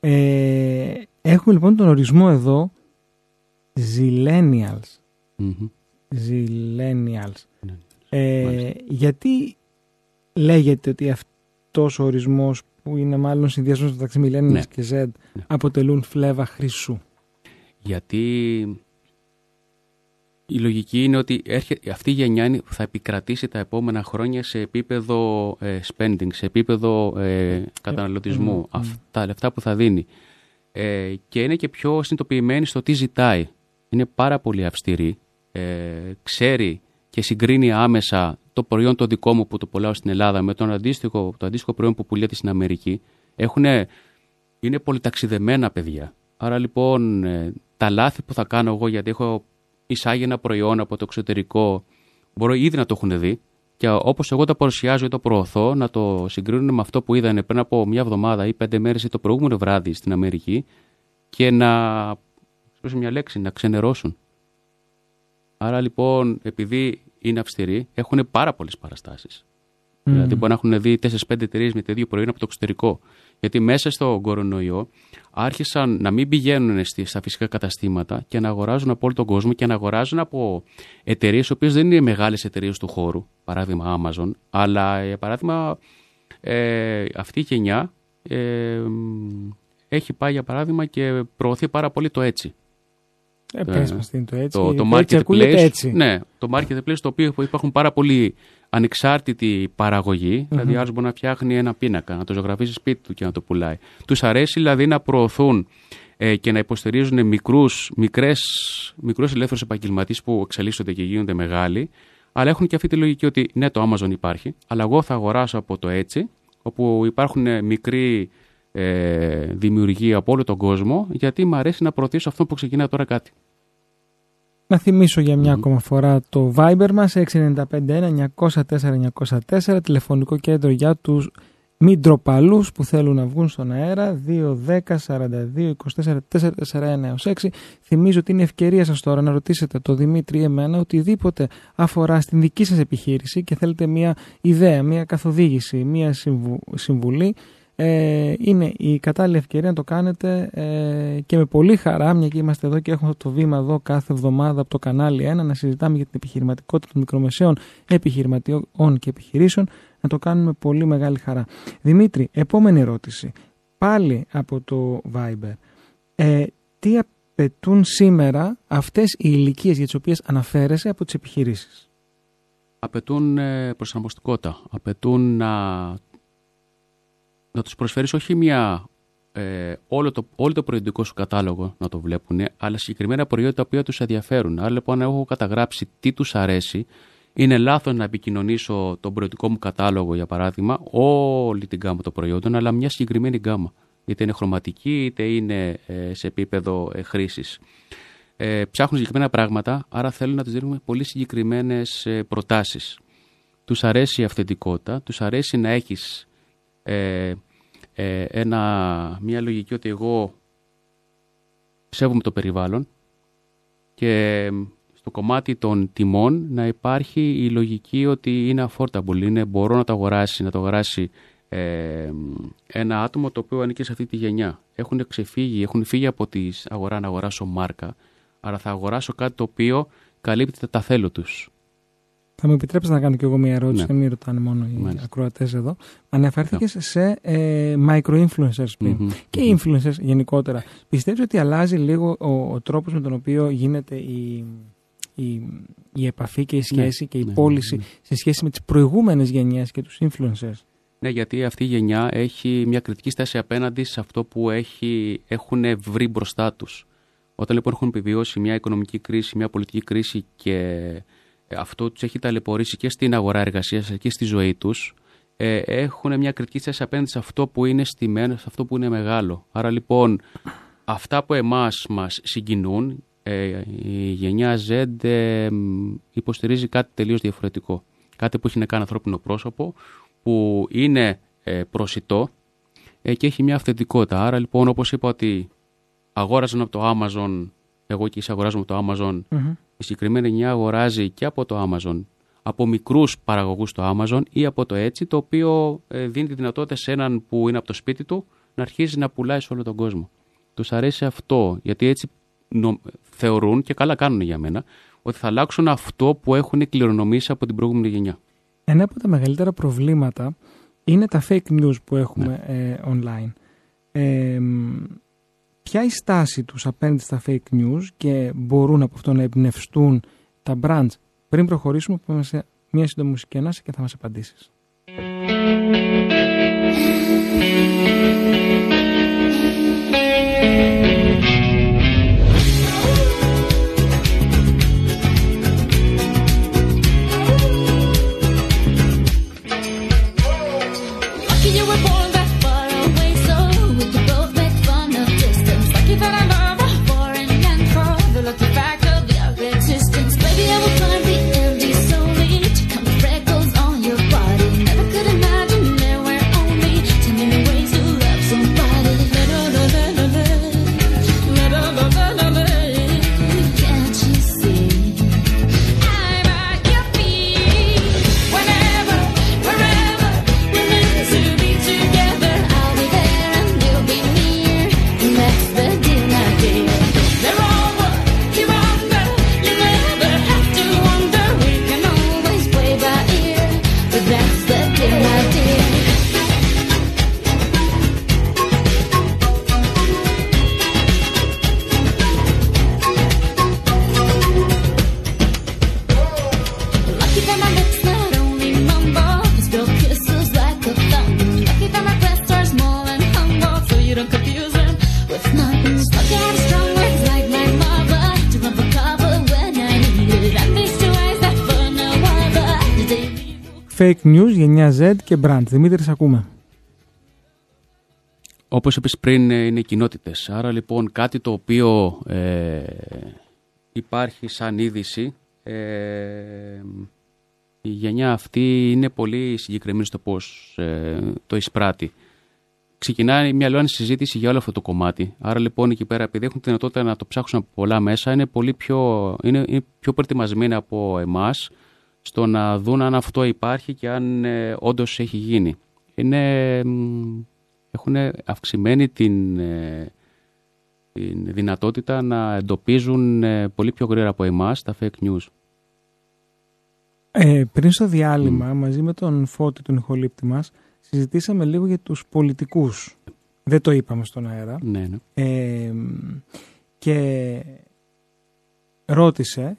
Speaker 2: Ε, έχουμε λοιπόν τον ορισμό εδώ Zillennials.
Speaker 3: Μμμ.
Speaker 2: Zillennials.
Speaker 3: Ναι.
Speaker 2: Ε,
Speaker 3: Μάλιστα.
Speaker 2: γιατί λέγεται ότι αυτός ο ορισμός που είναι μάλλον συνδυασμός μεταξύ Millennials
Speaker 3: Ναι.
Speaker 2: και Z, αποτελούν φλέβα χρυσού;
Speaker 3: Γιατί η λογική είναι ότι έρχε- αυτή η γενιά είναι- θα επικρατήσει τα επόμενα χρόνια σε επίπεδο ε, spending, σε επίπεδο ε, καταναλωτισμού. Αυτά τα λεφτά που θα δίνει. Ε, και είναι και πιο συνειδητοποιημένη στο τι ζητάει. Είναι πάρα πολύ αυστηρή. Ε, ξέρει και συγκρίνει άμεσα το προϊόν το δικό μου που το πουλάω στην Ελλάδα με τον αντίστοιχο, το αντίστοιχο προϊόν που πουλιέται στην Αμερική. Έχουνε, είναι πολυταξιδεμένα παιδιά. Άρα λοιπόν ε, τα λάθη που θα κάνω εγώ γιατί έχω εισάγει ένα προϊόν από το εξωτερικό μπορώ ήδη να το έχουν δει και όπως εγώ το παρουσιάζω ή το προωθώ να το συγκρίνουν με αυτό που είδανε πριν από μια εβδομάδα ή πέντε μέρες ή το προηγούμενο βράδυ στην Αμερική και να, σε μια λέξη, να ξενερώσουν. Άρα λοιπόν επειδή είναι αυστηροί έχουν πάρα πολλές παραστάσεις. Δηλαδή μπορεί να έχουν δει 4-5 εταιρείε με το ίδιο προϊόν από το εξωτερικό. Γιατί μέσα στο κορονοϊό άρχισαν να μην πηγαίνουν στη- στα φυσικά καταστήματα και να αγοράζουν από όλο τον κόσμο και να αγοράζουν από εταιρείες οι οποίες δεν είναι μεγάλες εταιρείες του χώρου, παράδειγμα Amazon, αλλά ε, παράδειγμα ε, αυτή η γενιά ε, μ, έχει πάει για παράδειγμα και προωθεί πάρα πολύ το έτσι.
Speaker 2: Ε, πες μας τι είναι το έτσι.
Speaker 3: Το,
Speaker 2: γιατί
Speaker 3: το
Speaker 2: έτσι ακούγεται
Speaker 3: marketplace,
Speaker 2: έτσι.
Speaker 3: ναι, το marketplace το οποίο υπάρχουν πάρα πολύ ανεξάρτητη παραγωγή, δηλαδή άλλος μπορεί να φτιάχνει ένα πίνακα, να το ζωγραφίσει σπίτι του και να το πουλάει. Τους αρέσει δηλαδή να προωθούν ε, και να υποστηρίζουν μικρούς, μικρές, μικρούς ελεύθερους επαγγελματίες που εξελίσσονται και γίνονται μεγάλοι, αλλά έχουν και αυτή τη λογική ότι ναι το Amazon υπάρχει, αλλά εγώ θα αγοράσω από το έτσι, όπου υπάρχουν ε, μικροί ε, δημιουργοί από όλο τον κόσμο, γιατί μου αρέσει να προωθήσω αυτό που ξεκινά τώρα κάτι.
Speaker 2: Να θυμίσω για μια ακόμα φορά το Viber μας 695-904-904 τηλεφωνικό κέντρο για τους μη ντροπαλούς που θέλουν να βγουν στον αέρα 2-10-42-24-441-6 Θυμίζω ότι είναι ευκαιρία σας τώρα να ρωτήσετε το Δημήτρη ή εμένα οτιδήποτε αφορά στην δική σας επιχείρηση και θέλετε μια ιδέα, μια καθοδήγηση, μια συμβου- συμβουλή ε, είναι η κατάλληλη ευκαιρία να το κάνετε ε, και με πολύ χαρά, μια και είμαστε εδώ και έχουμε το βήμα εδώ κάθε εβδομάδα από το κανάλι 1 να συζητάμε για την επιχειρηματικότητα των μικρομεσαίων επιχειρηματιών και επιχειρήσεων, να το κάνουμε με πολύ μεγάλη χαρά. Δημήτρη, επόμενη ερώτηση. Πάλι από το Viber. Ε, τι απαιτούν σήμερα αυτές οι ηλικίες για τις οποίες αναφέρεσαι από τις επιχειρήσεις;
Speaker 3: απαιτούν ε, προσαρμοστικότητα. Απαιτούν να, να τους προσφέρεις όχι μια, ε, όλο, το, όλο το προϊόντικό σου κατάλογο να το βλέπουν, αλλά συγκεκριμένα προϊόντα τα οποία τους ενδιαφέρουν. Άρα λοιπόν αν έχω καταγράψει τι τους αρέσει, είναι λάθος να επικοινωνήσω τον προϊόντικό μου κατάλογο, για παράδειγμα, όλη την γάμα των προϊόντων, αλλά μια συγκεκριμένη γάμα. Είτε είναι χρωματική, είτε είναι ε, σε επίπεδο ε, χρήσης ε, ψάχνουν συγκεκριμένα πράγματα, άρα θέλουν να τους δίνουμε πολύ συγκεκριμένες ε, προτάσεις. Τους αρέσει η αυθεντικότητα, τους αρέσει να έχεις ε, ε, ένα, μια λογική ότι εγώ σέβομαι το περιβάλλον και στο κομμάτι των τιμών να υπάρχει η λογική ότι είναι affordable, είναι μπορώ να το αγοράσει, να το αγοράσει ε, ένα άτομο το οποίο ανήκει σε αυτή τη γενιά. Έχουν ξεφύγει, έχουν φύγει από τη αγορά να αγοράσω μάρκα, άρα θα αγοράσω κάτι το οποίο καλύπτει τα θέλω τους.
Speaker 2: Θα μου επιτρέψετε να κάνω κι εγώ μια ερώτηση,
Speaker 3: Ναι.
Speaker 2: να μην ρωτάνε μόνο οι
Speaker 3: Μάλιστα.
Speaker 2: ακροατές εδώ. Αναφέρθηκε σε ε, micro-influencers πριν
Speaker 3: Μμμ.
Speaker 2: και influencers γενικότερα. Πιστεύεις ότι αλλάζει λίγο ο, ο τρόπος με τον οποίο γίνεται η, η, η επαφή και η σχέση και η
Speaker 3: ναι,
Speaker 2: πώληση
Speaker 3: ναι, ναι.
Speaker 2: σε σχέση με τις προηγούμενες γενιές και τους influencers;
Speaker 3: Ναι, γιατί αυτή η γενιά έχει μια κριτική στάση απέναντι σε αυτό που έχει, έχουν βρει μπροστά τους. Όταν λοιπόν έχουν επιβιώσει μια οικονομική κρίση, μια πολιτική κρίση και ε, αυτό τους έχει ταλαιπωρήσει και στην αγορά εργασίας και στη ζωή τους, ε, έχουν μια κριτική στάση απέναντι σε αυτό που είναι στημένο, σε αυτό που είναι μεγάλο. Άρα λοιπόν αυτά που εμάς μας συγκινούν, ε, η γενιά Z ε, μ, υποστηρίζει κάτι τελείως διαφορετικό. Κάτι που έχει να κάνει ανθρώπινο πρόσωπο, που είναι ε, προσιτό ε, και έχει μια αυθεντικότητα. Άρα λοιπόν όπως είπα ότι αγόραζαν από το Amazon, εγώ και εσύ αγοράζουμε από το Amazon, η συγκεκριμένη γενιά αγοράζει και από το Amazon, από μικρούς παραγωγούς το Amazon ή από το έτσι, το οποίο ε, δίνει τη δυνατότητα σε έναν που είναι από το σπίτι του να αρχίζει να πουλάει σε όλο τον κόσμο. Τους αρέσει αυτό, γιατί έτσι νο- θεωρούν και καλά κάνουν για μένα, ότι θα αλλάξουν αυτό που έχουν κληρονομήσει από την προηγούμενη γενιά.
Speaker 2: Ένα από τα μεγαλύτερα προβλήματα είναι τα fake news που έχουμε ε, online. Ε, μ, ποια η στάση τους απέναντι στα fake news και μπορούν από αυτό να εμπνευστούν τα brands. Πριν προχωρήσουμε, πάμε σε μια σύντομη μουσική ανάσα και θα μας απαντήσεις. Z και brands. Δημήτρης, σε ακούμε.
Speaker 3: Όπως είπες πριν, ε, είναι κοινότητες. Άρα λοιπόν κάτι το οποίο ε, υπάρχει σαν είδηση, ε, η γενιά αυτή είναι πολύ συγκεκριμένη στο πώς ε, το εισπράττει. Ξεκινάει μια λόγια συζήτηση για όλο αυτό το κομμάτι. Άρα λοιπόν εκεί πέρα, επειδή έχουν τη δυνατότητα να το ψάξουν από πολλά μέσα, είναι πολύ πιο, είναι, είναι πιο προετοιμασμένοι από εμάς στο να δουν αν αυτό υπάρχει και αν ε, όντως έχει γίνει. Είναι, μ, έχουν αυξημένη την, ε, την δυνατότητα να εντοπίζουν ε, πολύ πιο γρήγορα από εμάς τα fake news.
Speaker 2: Ε, πριν στο διάλειμμα, μαζί με τον Φώτη, τον ηχολήπτη μας, συζητήσαμε λίγο για τους πολιτικούς. Δεν το είπαμε στον αέρα.
Speaker 3: Ναι, ναι.
Speaker 2: Ε, και ρώτησε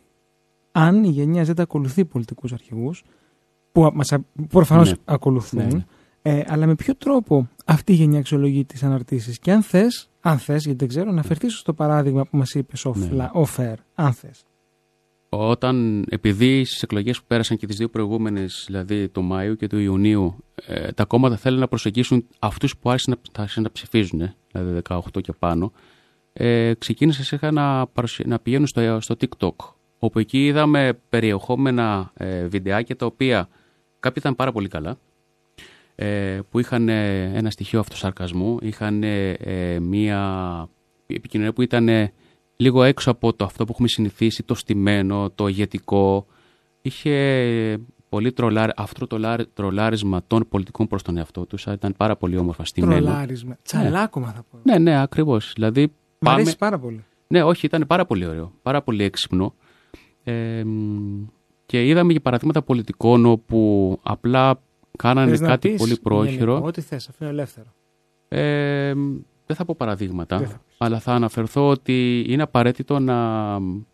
Speaker 2: αν η γενιά Z ακολουθεί πολιτικούς αρχηγούς, που μας, α- προφανώς
Speaker 3: Ναι.
Speaker 2: ακολουθούν,
Speaker 3: Ναι, ναι.
Speaker 2: Ε, αλλά με ποιο τρόπο αυτή η γενιά αξιολογεί τις αναρτήσεις; Και αν θες, αν θες, γιατί δεν ξέρω, να φερθείς στο παράδειγμα που μας είπες off,
Speaker 3: Ναι.
Speaker 2: off-air, αν θες.
Speaker 3: Όταν, επειδή στις εκλογές που πέρασαν και τις δύο προηγούμενες, δηλαδή το Μάιο και το Ιουνίου, ε, τα κόμματα θέλουν να προσεγγίσουν αυτούς που άρχισαν να, άρχισαν να ψηφίζουν, ε, δηλαδή 18 και πάνω, ε, ξεκίνησα σιγά να, παρουσια- να πηγαίνουν στο, στο TikTok. Όπου εκεί είδαμε περιεχόμενα ε, βιντεάκια τα οποία κάποια ήταν πάρα πολύ καλά, ε, που είχαν ε, ένα στοιχείο αυτοσαρκασμού, είχαν ε, ε, μία επικοινωνία που ήταν ε, λίγο έξω από το αυτό που έχουμε συνηθίσει, το στημένο, το ηγετικό. Είχε ε, πολύ τρολάρ, αυτό το λάρ- τρολάρισμα των πολιτικών προς τον εαυτό τους, αλλά ήταν πάρα πολύ όμορφα στημένο.
Speaker 2: Τρολάρισμα. Τσαλάκωμα θα πω.
Speaker 3: Ναι, ναι, ακριβώς. Δηλαδή,
Speaker 2: Μ' αρέσει πάρα πολύ.
Speaker 3: ναι, όχι, ήταν πάρα πολύ ωραίο. Πάρα πολύ έξυπνο. Ε, μ, και είδαμε και παραδείγματα πολιτικών όπου απλά κάνανε
Speaker 2: Θες να
Speaker 3: κάτι
Speaker 2: πεις,
Speaker 3: πολύ πρόχειρο.
Speaker 2: γενικό, Ό,τι θες, αφήνω ελεύθερο.
Speaker 3: Ε, δεν θα πω παραδείγματα,
Speaker 2: Δεν θα πεις.
Speaker 3: αλλά θα αναφερθώ ότι είναι απαραίτητο να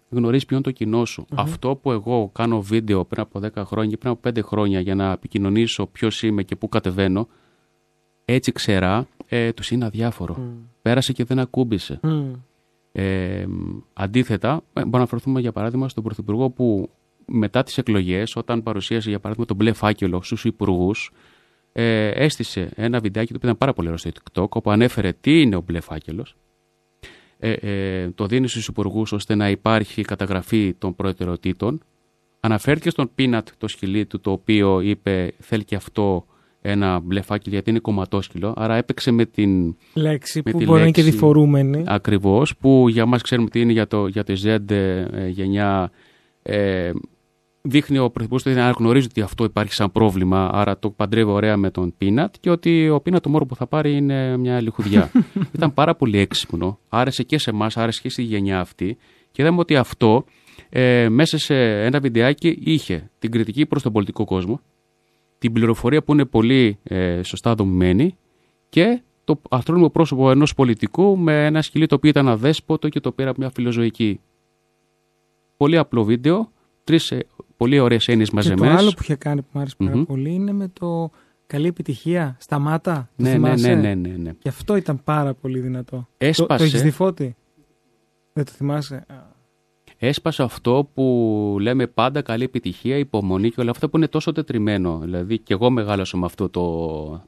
Speaker 3: γνωρίζεις ποιον το κοινό σου. Αυτό που εγώ κάνω βίντεο πριν από 10 χρόνια ή πριν από 5 χρόνια για να επικοινωνήσω ποιος είμαι και πού κατεβαίνω, έτσι ξερά, ε, τους είναι αδιάφορο. Πέρασε και δεν ακούμπησε.
Speaker 2: Μμ.
Speaker 3: Ε, αντίθετα, ε, μπορούμε να αναφερθούμε για παράδειγμα στον Πρωθυπουργό που μετά τις εκλογές, όταν παρουσίασε για παράδειγμα τον μπλε φάκελο στους υπουργούς, ε, έστησε ένα βιντεάκι το οποίο ήταν πάρα πολύ ωραίο στο TikTok, όπου ανέφερε τι είναι ο μπλε φάκελος, ε, ε, το δίνει στους υπουργούς ώστε να υπάρχει καταγραφή των προτεραιοτήτων, αναφέρθηκε στον Πίνατ το σκυλί του, το οποίο είπε θέλει και αυτό ένα μπλε φάκελο γιατί είναι κομματόσκυλο, άρα έπαιξε με την
Speaker 2: Λέξη
Speaker 3: Με
Speaker 2: που
Speaker 3: τη
Speaker 2: μπορεί να είναι και
Speaker 3: λέξη-
Speaker 2: διφορούμενη.
Speaker 3: Ακριβώς, που για μας ξέρουμε τι είναι για, το, για τη Z ε, γενιά. Ε, δείχνει ο Πρωθυπουργός ότι να γνωρίζει ότι αυτό υπάρχει σαν πρόβλημα, άρα το παντρεύει ωραία με τον Πίνατ και ότι ο Πίνατ το μόνο που θα πάρει είναι μια λιχουδιά. Ήταν πάρα πολύ έξυπνο, άρεσε και σε εμάς, άρεσε και στη γενιά αυτή και είδαμε ότι αυτό ε, μέσα σε ένα βιντεάκι είχε την κριτική προς τον πολιτικό κόσμο, την πληροφορία που είναι πολύ ε, σωστά δομημένη και το ανθρώπινο πρόσωπο ενός πολιτικού με ένα σκυλί το οποίο ήταν αδέσποτο και το πήρα από μια φιλοζωική. Πολύ απλό βίντεο, τρεις ε, πολύ ωραίες έννοιες
Speaker 2: Και
Speaker 3: μαζεμένες.
Speaker 2: το άλλο που είχε κάνει που μου άρεσε πάρα
Speaker 3: Μμμ.
Speaker 2: πολύ είναι με το καλή επιτυχία. Σταμάτα. Το
Speaker 3: ναι, ναι,
Speaker 2: θυμάσαι;
Speaker 3: ναι, ναι, ναι, ναι.
Speaker 2: Και αυτό ήταν πάρα πολύ δυνατό. Το, το
Speaker 3: Έσπασε.
Speaker 2: έχεις δει φώτη. Δεν το θυμάσαι; Α,
Speaker 3: Έσπασε αυτό που λέμε πάντα καλή επιτυχία, υπομονή και όλα αυτά που είναι τόσο τετριμένο. Δηλαδή και εγώ μεγάλωσα με, αυτό το,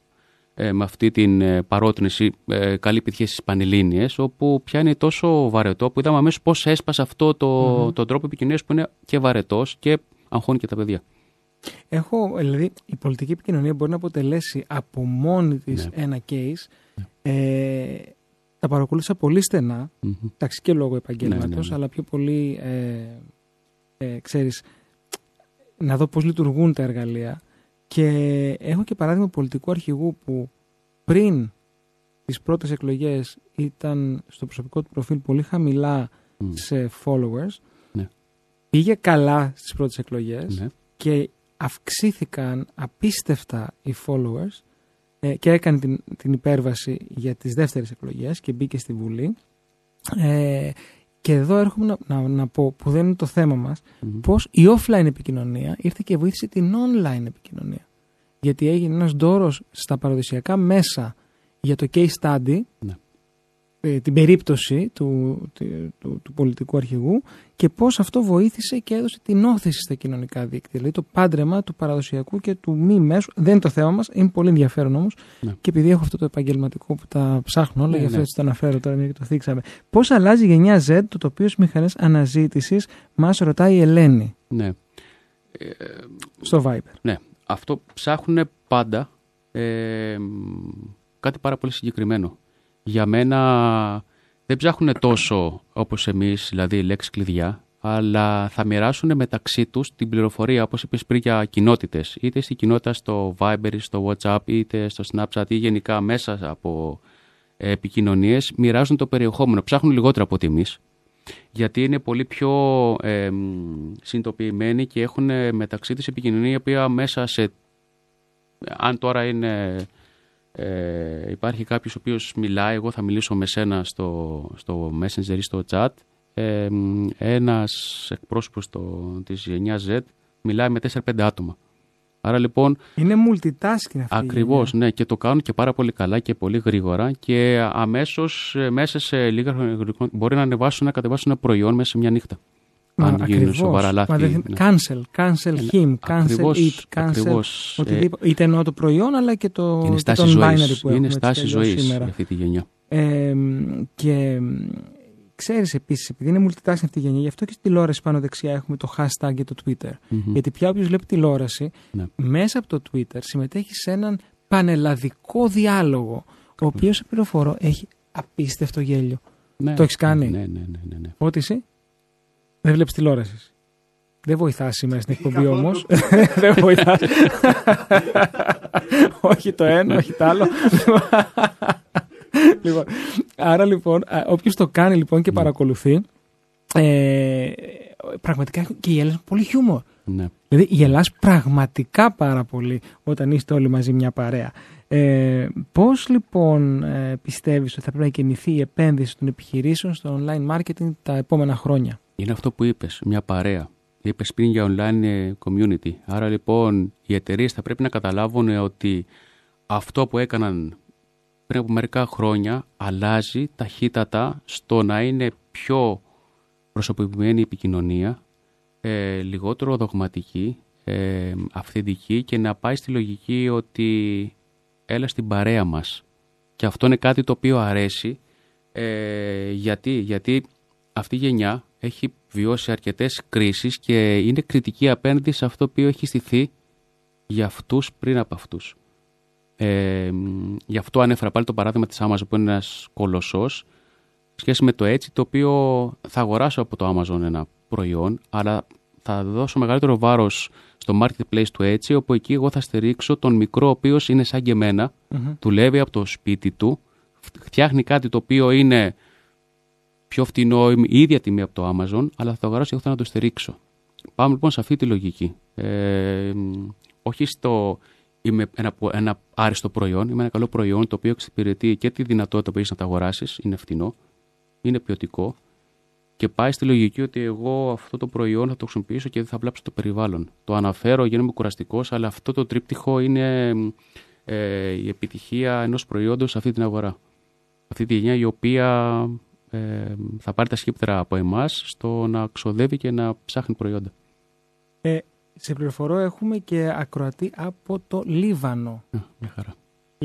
Speaker 3: ε, με αυτή την ε, παρότρινση ε, καλή επιτυχία στις Πανελλήνιες όπου πια είναι τόσο βαρετό που είδαμε αμέσως πώς έσπασε αυτό το, τον τρόπο επικοινωνίας που είναι και βαρετός και αγχώνει και τα παιδιά.
Speaker 2: Έχω, δηλαδή, η πολιτική επικοινωνία μπορεί να αποτελέσει από μόνη της
Speaker 3: Ναι.
Speaker 2: ένα case. Ε, τα παρακολούθησα πολύ στενά,
Speaker 3: Μμμ.
Speaker 2: εντάξει και λόγω επαγγέλματος,
Speaker 3: Ναι, ναι, ναι.
Speaker 2: αλλά πιο πολύ, ε, ε, ξέρεις, να δω πώς λειτουργούν τα εργαλεία. Και έχω και παράδειγμα πολιτικού αρχηγού που πριν τις πρώτες εκλογές ήταν στο προσωπικό του προφίλ πολύ χαμηλά
Speaker 3: Μμ.
Speaker 2: σε followers.
Speaker 3: Ναι.
Speaker 2: Πήγε καλά στις πρώτες εκλογές
Speaker 3: Ναι.
Speaker 2: και αυξήθηκαν απίστευτα οι followers ε, και έκανε την, την υπέρβαση για τις δεύτερες εκλογές και μπήκε στη Βουλή. Ε, και εδώ έρχομαι να, να, να πω, που δεν είναι το θέμα μας,
Speaker 3: Μμμ.
Speaker 2: πώς η offline επικοινωνία ήρθε και βοήθησε την online επικοινωνία. Γιατί έγινε ένας δώρος στα παραδοσιακά μέσα για το case study,
Speaker 3: Ναι.
Speaker 2: Ε, την περίπτωση του, του, του, του πολιτικού αρχηγού και πώς αυτό βοήθησε και έδωσε την όθηση στα κοινωνικά δίκτυα. Δηλαδή το πάντρεμα του παραδοσιακού και του μη μέσου. Δεν είναι το θέμα μας, είναι πολύ ενδιαφέρον όμως
Speaker 3: Ναι.
Speaker 2: και επειδή έχω αυτό το επαγγελματικό που τα ψάχνω όλα,
Speaker 3: Ναι,
Speaker 2: γι' αυτό
Speaker 3: ναι.
Speaker 2: έτσι το αναφέρω τώρα μια και το θίξαμε. Πώς αλλάζει η γενιά Z το τοπίο στις μηχανές αναζήτησης, μας ρωτάει η Ελένη
Speaker 3: Ναι.
Speaker 2: στο Viber.
Speaker 3: Ναι, αυτό ψάχνουν πάντα ε, κάτι πάρα πολύ συγκεκριμένο. Για μένα δεν ψάχνουν τόσο όπως εμείς, δηλαδή λέξη κλειδιά, αλλά θα μοιράσουν μεταξύ τους την πληροφορία, όπως είπες πριν για κοινότητες, είτε στην κοινότητα στο Viber, ή στο WhatsApp, είτε στο Snapchat ή γενικά μέσα από ε, επικοινωνίες, μοιράζουν το περιεχόμενο. Ψάχνουν λιγότερο από ότι εμείς, γιατί είναι πολύ πιο ε, μ, συνειδητοποιημένοι και έχουν ε, μεταξύ της επικοινωνία η οποία μέσα σε αν τώρα είναι ε, υπάρχει κάποιος ο οποίος μιλάει εγώ θα μιλήσω με σένα στο, στο messenger ή στο chat ε, μ, ένας εκπρόσωπος το, της γενιάς Z μιλάει με 4-5 άτομα άρα λοιπόν
Speaker 2: Είναι multitasking αυτή. η
Speaker 3: Ακριβώς,
Speaker 2: γενιά.
Speaker 3: ναι, και το κάνουν και πάρα πολύ καλά και πολύ γρήγορα και αμέσως ε, μέσα σε λίγα χρόνια μπορεί να ανεβάσουν, να κατεβάσουν ένα προϊόν μέσα σε μια νύχτα.
Speaker 2: Μα,
Speaker 3: αν γίνουν
Speaker 2: ακριβώς.
Speaker 3: σοβαρά λάθη.
Speaker 2: Μα δεν-
Speaker 3: ναι.
Speaker 2: Cancel, cancel
Speaker 3: Ε,
Speaker 2: him, cancel
Speaker 3: ακριβώς,
Speaker 2: it, cancel
Speaker 3: ακριβώς. Ε,
Speaker 2: οτιδήποτε. Είτε εννοώ το προϊόν αλλά και το,
Speaker 3: είναι
Speaker 2: και
Speaker 3: στάση
Speaker 2: τον binary
Speaker 3: ζωής,
Speaker 2: που έχουμε
Speaker 3: είναι
Speaker 2: έτσι
Speaker 3: στάση
Speaker 2: κι αλλιώς
Speaker 3: ζωής
Speaker 2: σήμερα.
Speaker 3: για αυτή τη γενιά.
Speaker 2: Ε, και μ, ξέρεις επίσης, επειδή είναι multitasking αυτή η γενιά, γι' αυτό και στη τηλεόραση πάνω δεξιά έχουμε το hashtag και το Twitter.
Speaker 3: Μμμ.
Speaker 2: Γιατί πια όποιος βλέπει τηλεόραση,
Speaker 3: Ναι.
Speaker 2: μέσα από το Twitter συμμετέχει σε έναν πανελλαδικό διάλογο, ο οποίος, σε πληροφορώ, έχει απίστευτο γέλιο.
Speaker 3: Ναι,
Speaker 2: το έχεις κάνει;
Speaker 3: Ναι, ναι, ναι. ναι, ναι.
Speaker 2: Ότι εσύ δεν βλέπεις τηλεόρασης. εσύ. Δεν βοηθάς σήμερα στην εκπομπή όμως. δεν βοηθάς. όχι το ένα, όχι το άλλο. λοιπόν, άρα λοιπόν, όποιος το κάνει λοιπόν και παρακολουθεί, ε, πραγματικά έχουν και οι Έλληνε πολύ χιούμορ.
Speaker 3: ναι.
Speaker 2: Δηλαδή γελάς πραγματικά πάρα πολύ όταν είστε όλοι μαζί μια παρέα. Ε, πώς λοιπόν ε, πιστεύεις ότι θα πρέπει να κινηθεί η επένδυση των επιχειρήσεων στο online marketing τα επόμενα χρόνια;
Speaker 3: Είναι αυτό που είπες, μια παρέα. Είπες πριν για online ε, community. Άρα λοιπόν οι εταιρείες θα πρέπει να καταλάβουν ε, ότι αυτό που έκαναν πριν από μερικά χρόνια αλλάζει ταχύτατα στο να είναι πιο προσωποποιημένη η επικοινωνία, ε, λιγότερο δογματική, ε, αυθεντική και να πάει στη λογική ότι έλα στην παρέα μας. Και αυτό είναι κάτι το οποίο αρέσει. Ε, γιατί, γιατί αυτή η γενιά έχει βιώσει αρκετές κρίσεις και είναι κριτική απέναντι σε αυτό το οποίο έχει στηθεί για αυτούς πριν από αυτούς. Ε, μ, γι' αυτό ανέφερα πάλι το παράδειγμα της Amazon που είναι ένας κολοσσός σχέση με το έτσι το οποίο θα αγοράσω από το Amazon ένα προϊόν αλλά θα δώσω μεγαλύτερο βάρος στο marketplace του έτσι όπου εκεί εγώ θα στηρίξω τον μικρό ο οποίος είναι σαν και εμένα δουλεύει από το σπίτι του φτιάχνει κάτι το οποίο είναι πιο φτηνό η ίδια τιμή από το Amazon αλλά θα το αγοράσω και εγώ θέλω να το στηρίξω Πάμε λοιπόν σε αυτή τη λογική. Ε, μ, όχι στο είμαι ένα, πο- ένα άριστο προϊόν, είμαι ένα καλό προϊόν το οποίο εξυπηρετεί και τη δυνατότητα που έχεις να τα αγοράσεις, είναι φτηνό, είναι ποιοτικό και πάει στη λογική ότι εγώ αυτό το προϊόν θα το χρησιμοποιήσω και δεν θα βλάψω το περιβάλλον. Το αναφέρω, γίνομαι κουραστικός, αλλά αυτό το τρίπτυχο είναι ε, η επιτυχία ενός προϊόντος σε αυτή την αγορά. Αυτή τη γενιά η οποία ε, θα πάρει τα σκύπτερα από εμάς στο να ξοδεύει και να ψάχνει προϊόντα.
Speaker 2: Ε, σε πληροφορώ έχουμε και ακροατή από το Λίβανο.
Speaker 3: Ε, Μια χαρά.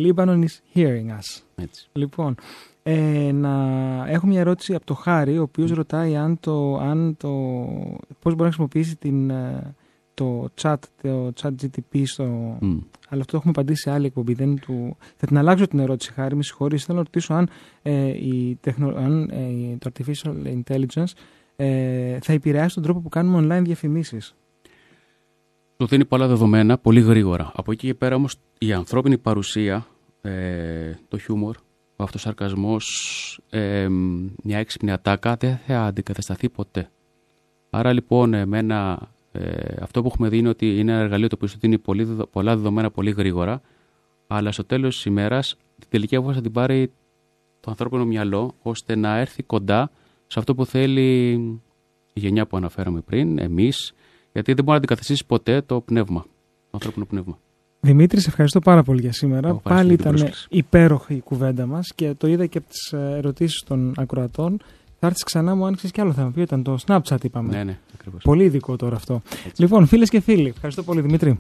Speaker 2: Lebanon is hearing us.
Speaker 3: Έτσι.
Speaker 2: Λοιπόν, ε, να έχω μια ερώτηση από το Χάρη, ο οποίος ρωτάει αν το, αν το, πώς μπορεί να χρησιμοποιήσει την, ε, το chat, το chat GTP στο...
Speaker 3: Μμ.
Speaker 2: Αλλά αυτό το έχουμε απαντήσει σε άλλη εκπομπή. Δεν είναι του... Θα την αλλάξω την ερώτηση, Χάρη, με συγχωρείς. Θέλω να ρωτήσω αν, ε, η τεχνο... αν ε, το artificial intelligence ε, θα επηρεάσει τον τρόπο που κάνουμε online διαφημίσεις.
Speaker 3: Του δίνει πολλά δεδομένα πολύ γρήγορα. Από εκεί και πέρα όμως η ανθρώπινη παρουσία, ε, το χιούμορ, ο αυτοσαρκασμός, ε, μια έξυπνη ατάκα δεν θα αντικατασταθεί ποτέ. Άρα λοιπόν εμένα ε, αυτό που έχουμε δει είναι ότι είναι ένα εργαλείο το οποίο σου δίνει πολύ, δεδο- πολλά δεδομένα πολύ γρήγορα αλλά στο τέλος της ημέρας την τελική απόφαση θα την πάρει το ανθρώπινο μυαλό ώστε να έρθει κοντά σε αυτό που θέλει η γενιά που αναφέραμε πριν, εμείς, γιατί δεν μπορεί να αντικαταστήσει ποτέ το πνεύμα, το ανθρώπινο πνεύμα.
Speaker 2: Δημήτρη, σε ευχαριστώ πάρα πολύ για σήμερα.
Speaker 3: Εγώ ευχαριστώ
Speaker 2: Πάλι
Speaker 3: για την
Speaker 2: ήταν
Speaker 3: πρόσκληση.
Speaker 2: υπέροχη η κουβέντα μας και το είδα και από τις ερωτήσεις των ακροατών. Θα έρθεις ξανά, μου άνοιξες κι άλλο θέμα. Ποιο ήταν το Snapchat, είπαμε.
Speaker 3: Ναι, ναι, ακριβώς.
Speaker 2: Πολύ ειδικό τώρα αυτό. Λοιπόν, φίλες και φίλοι, ευχαριστώ πολύ Δημήτρη.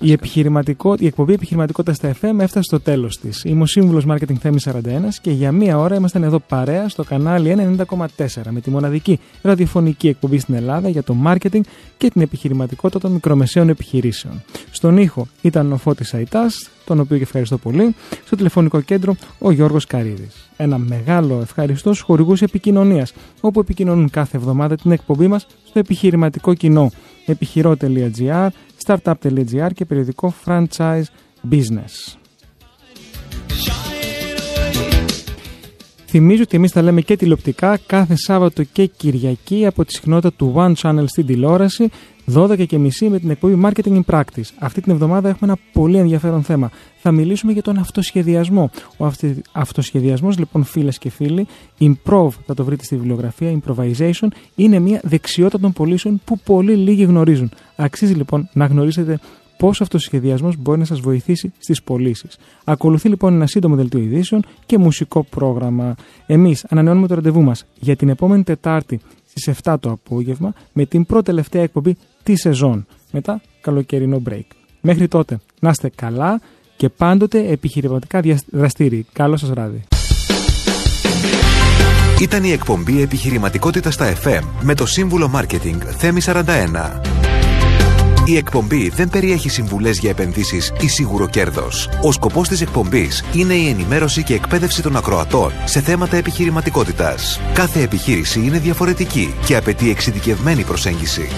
Speaker 2: Η, επιχειρηματικό, η εκπομπή Επιχειρηματικότητας στα FM έφτασε στο τέλος της. Είμαι ο σύμβουλος Marketing Θέμης 41 και για μία ώρα ήμασταν εδώ παρέα στο κανάλι 90,4 με τη μοναδική ραδιοφωνική εκπομπή στην Ελλάδα για το marketing και την επιχειρηματικότητα των μικρομεσαίων επιχειρήσεων. Στον ήχο ήταν ο Φώτης Αϊτάς, τον οποίο και ευχαριστώ πολύ. Στο τηλεφωνικό κέντρο ο Γιώργος Καρίδης. Ένα μεγάλο ευχαριστώ στους χορηγούς επικοινωνίας, όπου επικοινωνούν κάθε εβδομάδα την εκπομπή μας στο επιχειρηματικό κοινό επιχειρώ.gr, startup.gr και περιοδικό franchise business. Θυμίζω ότι εμείς τα λέμε και τηλεοπτικά κάθε Σάββατο και Κυριακή από τη συχνότητα του One Channel στην τηλεόραση 12.30 με την εκπομπή Marketing in Practice. Αυτή την εβδομάδα έχουμε ένα πολύ ενδιαφέρον θέμα. Θα μιλήσουμε για τον αυτοσχεδιασμό. Ο αυτε- αυτοσχεδιασμός λοιπόν φίλες και φίλοι, improv θα το βρείτε στη βιβλιογραφία, improvisation, είναι μια δεξιότητα των πωλήσεων που πολύ λίγοι γνωρίζουν. Αξίζει λοιπόν να γνωρίσετε πώς ο αυτοσχεδιασμός μπορεί να σας βοηθήσει στις πωλήσεις. Ακολουθεί λοιπόν ένα σύντομο δελτίο ειδήσεων και μουσικό πρόγραμμα. Εμείς ανανεώνουμε το ραντεβού μας για την επόμενη Τετάρτη στις 7 το απόγευμα με την πρώτη τελευταία εκπομπή της σεζόν. Μετά καλοκαιρινό break. Μέχρι τότε να είστε καλά και πάντοτε επιχειρηματικά διασ- δραστήριοι. Καλό σας βράδυ.
Speaker 1: Ήταν η εκπομπή Επιχειρηματικότητα στα FM με το σύμβουλο Marketing Θέμη 41. Η εκπομπή δεν περιέχει συμβουλές για επενδύσεις ή σίγουρο κέρδος. Ο σκοπός της εκπομπής είναι η ενημέρωση και εκπαίδευση των ακροατών σε θέματα επιχειρηματικότητας. Κάθε επιχείρηση είναι διαφορετική και απαιτεί εξειδικευμένη προσέγγιση.